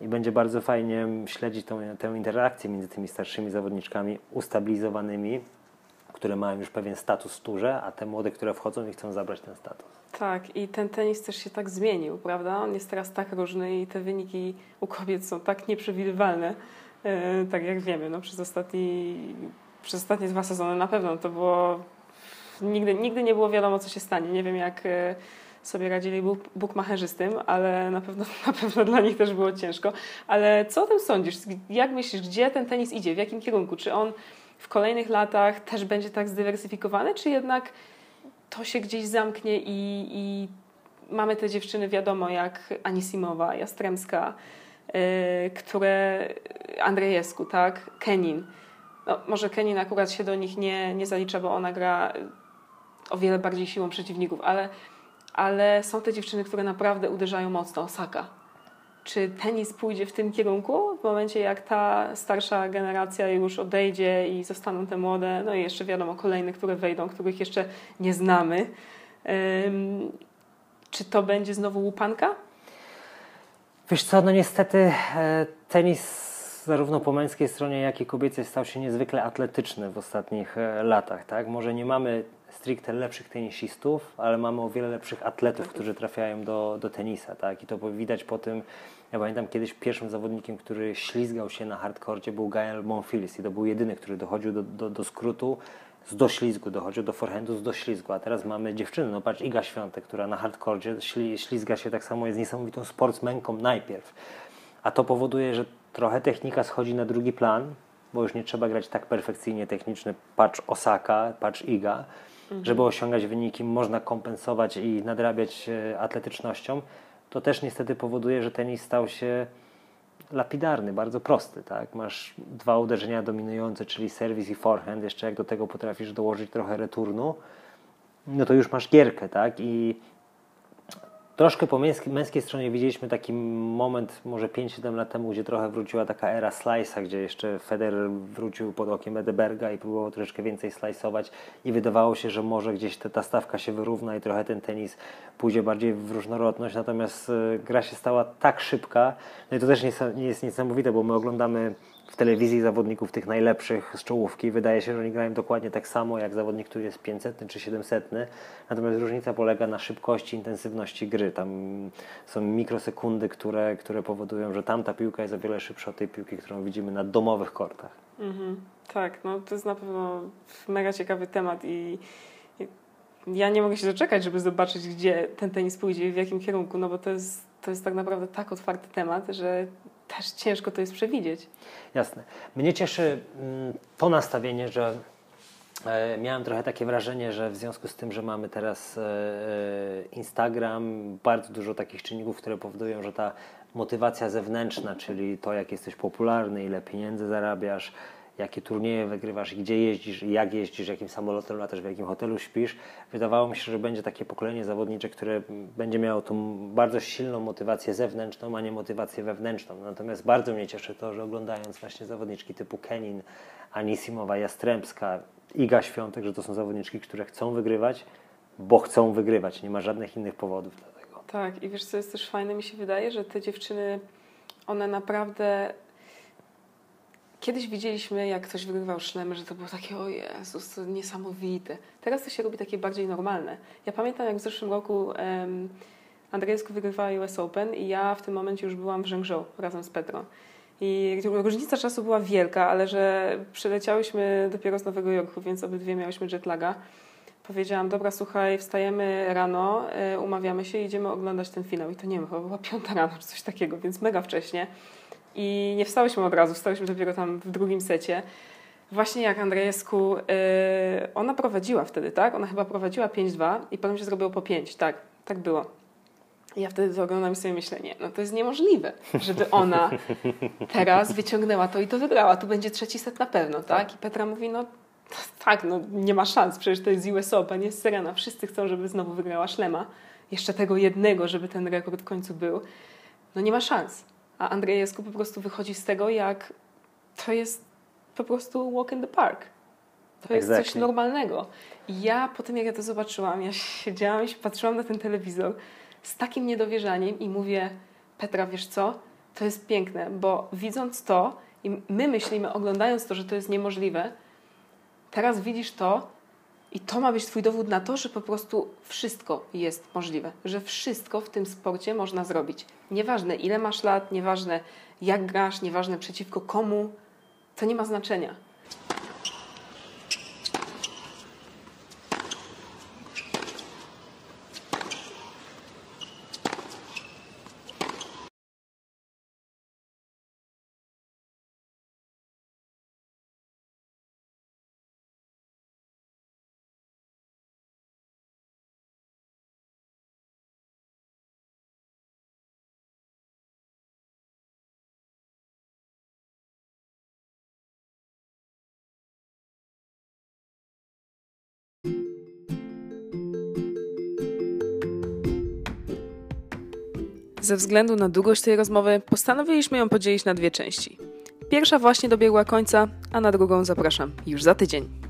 S2: i będzie bardzo fajnie śledzić tą, tę interakcję między tymi starszymi zawodniczkami ustabilizowanymi, które mają już pewien status w turze, a te młode, które wchodzą i chcą zabrać ten status.
S1: Tak, i ten tenis też się tak zmienił, prawda? On jest teraz tak różny i te wyniki u kobiet są tak nieprzewidywalne, e, tak jak wiemy, no, przez, ostatni, przez ostatnie dwa sezony na pewno to było. Nigdy, nigdy nie było wiadomo, co się stanie. Nie wiem, jak e, sobie radzili buk, bukmacherzy z tym, ale na pewno, na pewno dla nich też było ciężko. Ale co o tym sądzisz? Jak myślisz, gdzie ten tenis idzie? W jakim kierunku? Czy on w kolejnych latach też będzie tak zdywersyfikowany, czy jednak to się gdzieś zamknie i, i mamy te dziewczyny, wiadomo, jak Anisimowa, Jastremska, yy, które Andrzejewsku, tak, Kenin. No, może Kenin akurat się do nich nie, nie zalicza, bo ona gra o wiele bardziej siłą przeciwników, ale, ale są te dziewczyny, które naprawdę uderzają mocno. Osaka. Czy tenis pójdzie w tym kierunku w momencie, jak ta starsza generacja już odejdzie i zostaną te młode, no i jeszcze wiadomo, kolejne, które wejdą, których jeszcze nie znamy. Um, czy to będzie znowu łupanka?
S2: Wiesz co, no niestety e, tenis zarówno po męskiej stronie, jak i kobiecej stał się niezwykle atletyczny w ostatnich e, latach. Tak? Może nie mamy stricte lepszych tenisistów, ale mamy o wiele lepszych atletów, którzy trafiają do, do tenisa. Tak? I to widać po tym, ja pamiętam kiedyś pierwszym zawodnikiem, który ślizgał się na hardkorcie był Gael Monfils i to był jedyny, który dochodził do, do, do skrótu z doślizgu, dochodził do forehandu z doślizgu, a teraz mamy dziewczynę, no patrz Iga Świątek, która na hardkorcie śli, ślizga się tak samo, jest niesamowitą sportsmenką najpierw, a to powoduje, że trochę technika schodzi na drugi plan, bo już nie trzeba grać tak perfekcyjnie techniczny, patrz Osaka, patrz Iga. Żeby osiągać wyniki, można kompensować i nadrabiać e, atletycznością, to też niestety powoduje, że tenis stał się lapidarny, bardzo prosty. Tak? Masz dwa uderzenia dominujące, czyli serwis i forehand, jeszcze jak do tego potrafisz dołożyć trochę returnu, no to już masz gierkę, tak? I Troszkę po męskiej, męskiej stronie widzieliśmy taki moment, może 5-7 lat temu, gdzie trochę wróciła taka era slice'a, gdzie jeszcze Federer wrócił pod okiem Edeberga i próbował troszeczkę więcej slice'ować i wydawało się, że może gdzieś ta, ta stawka się wyrówna i trochę ten tenis pójdzie bardziej w różnorodność, natomiast e, gra się stała tak szybka, no i to też nie jest niesamowite, bo my oglądamy w telewizji zawodników tych najlepszych z czołówki. Wydaje się, że oni grają dokładnie tak samo jak zawodnik, który jest 500 czy 700. Natomiast różnica polega na szybkości, intensywności gry. Tam są mikrosekundy, które, które powodują, że tamta piłka jest o wiele szybsza od tej piłki, którą widzimy na domowych kortach.
S1: Mhm. Tak, no to jest na pewno mega ciekawy temat i ja nie mogę się doczekać, żeby zobaczyć, gdzie ten tenis pójdzie i w jakim kierunku, no bo to jest, to jest tak naprawdę tak otwarty temat, że też ciężko to jest przewidzieć.
S2: Jasne. Mnie cieszy mm, to nastawienie, że e, miałem trochę takie wrażenie, że w związku z tym, że mamy teraz e, e, Instagram, bardzo dużo takich czynników, które powodują, że ta motywacja zewnętrzna, czyli to, jak jesteś popularny, ile pieniędzy zarabiasz, jakie turnieje wygrywasz, gdzie jeździsz, jak jeździsz, jakim samolotem latasz, w jakim hotelu śpisz. Wydawało mi się, że będzie takie pokolenie zawodnicze, które będzie miało tą bardzo silną motywację zewnętrzną, a nie motywację wewnętrzną. Natomiast bardzo mnie cieszy to, że oglądając właśnie zawodniczki typu Kenin, Anisimowa, Jastrzębska, Iga Świątek, że to są zawodniczki, które chcą wygrywać, bo chcą wygrywać. Nie ma żadnych innych powodów dla tego.
S1: Tak, i wiesz co jest też fajne, mi się wydaje, że te dziewczyny, one naprawdę Kiedyś widzieliśmy, jak ktoś wygrywał szlemy, że to było takie, o Jezus, to niesamowite. Teraz to się robi takie bardziej normalne. Ja pamiętam, jak w zeszłym roku um, Andrzejewsko wygrywała US Open i ja w tym momencie już byłam w Rzęgżą razem z Petrą. I różnica czasu była wielka, ale że przyleciałyśmy dopiero z Nowego Jorku, więc obydwie miałyśmy jetlaga. Powiedziałam, dobra, słuchaj, wstajemy rano, y, umawiamy się i idziemy oglądać ten finał. I to nie wiem, chyba była piąta rano czy coś takiego, więc mega wcześnie. I nie wstałyśmy od razu, wstałyśmy dopiero tam w drugim secie. Właśnie jak Andrzejewsku, yy, ona prowadziła wtedy, tak? Ona chyba prowadziła 5-2 i potem się zrobiło po 5, tak, tak było. I ja wtedy to oglądam i sobie myślę, nie, no to jest niemożliwe, żeby ona teraz wyciągnęła to i to wygrała. Tu będzie trzeci set na pewno, tak? tak? I Petra mówi, no tak, no nie ma szans, przecież to jest US Open, jest Serena, wszyscy chcą, żeby znowu wygrała Szlema. Jeszcze tego jednego, żeby ten rekord w końcu był. No nie ma szans. A Andrzejewsku po prostu wychodzi z tego, jak to jest po prostu walk in the park. To jest exactly. coś normalnego. I ja po tym, jak ja to zobaczyłam, ja siedziałam i patrzyłam na ten telewizor z takim niedowierzaniem i mówię, Petra, wiesz co? To jest piękne, bo widząc to i my myślimy, oglądając to, że to jest niemożliwe, teraz widzisz to, I to ma być Twój dowód na to, że po prostu wszystko jest możliwe, że wszystko w tym sporcie można zrobić. Nieważne ile masz lat, nieważne jak grasz, nieważne przeciwko komu, to nie ma znaczenia. Ze względu na długość tej rozmowy postanowiliśmy ją podzielić na dwie części. Pierwsza właśnie dobiegła końca, a na drugą zapraszam już za tydzień.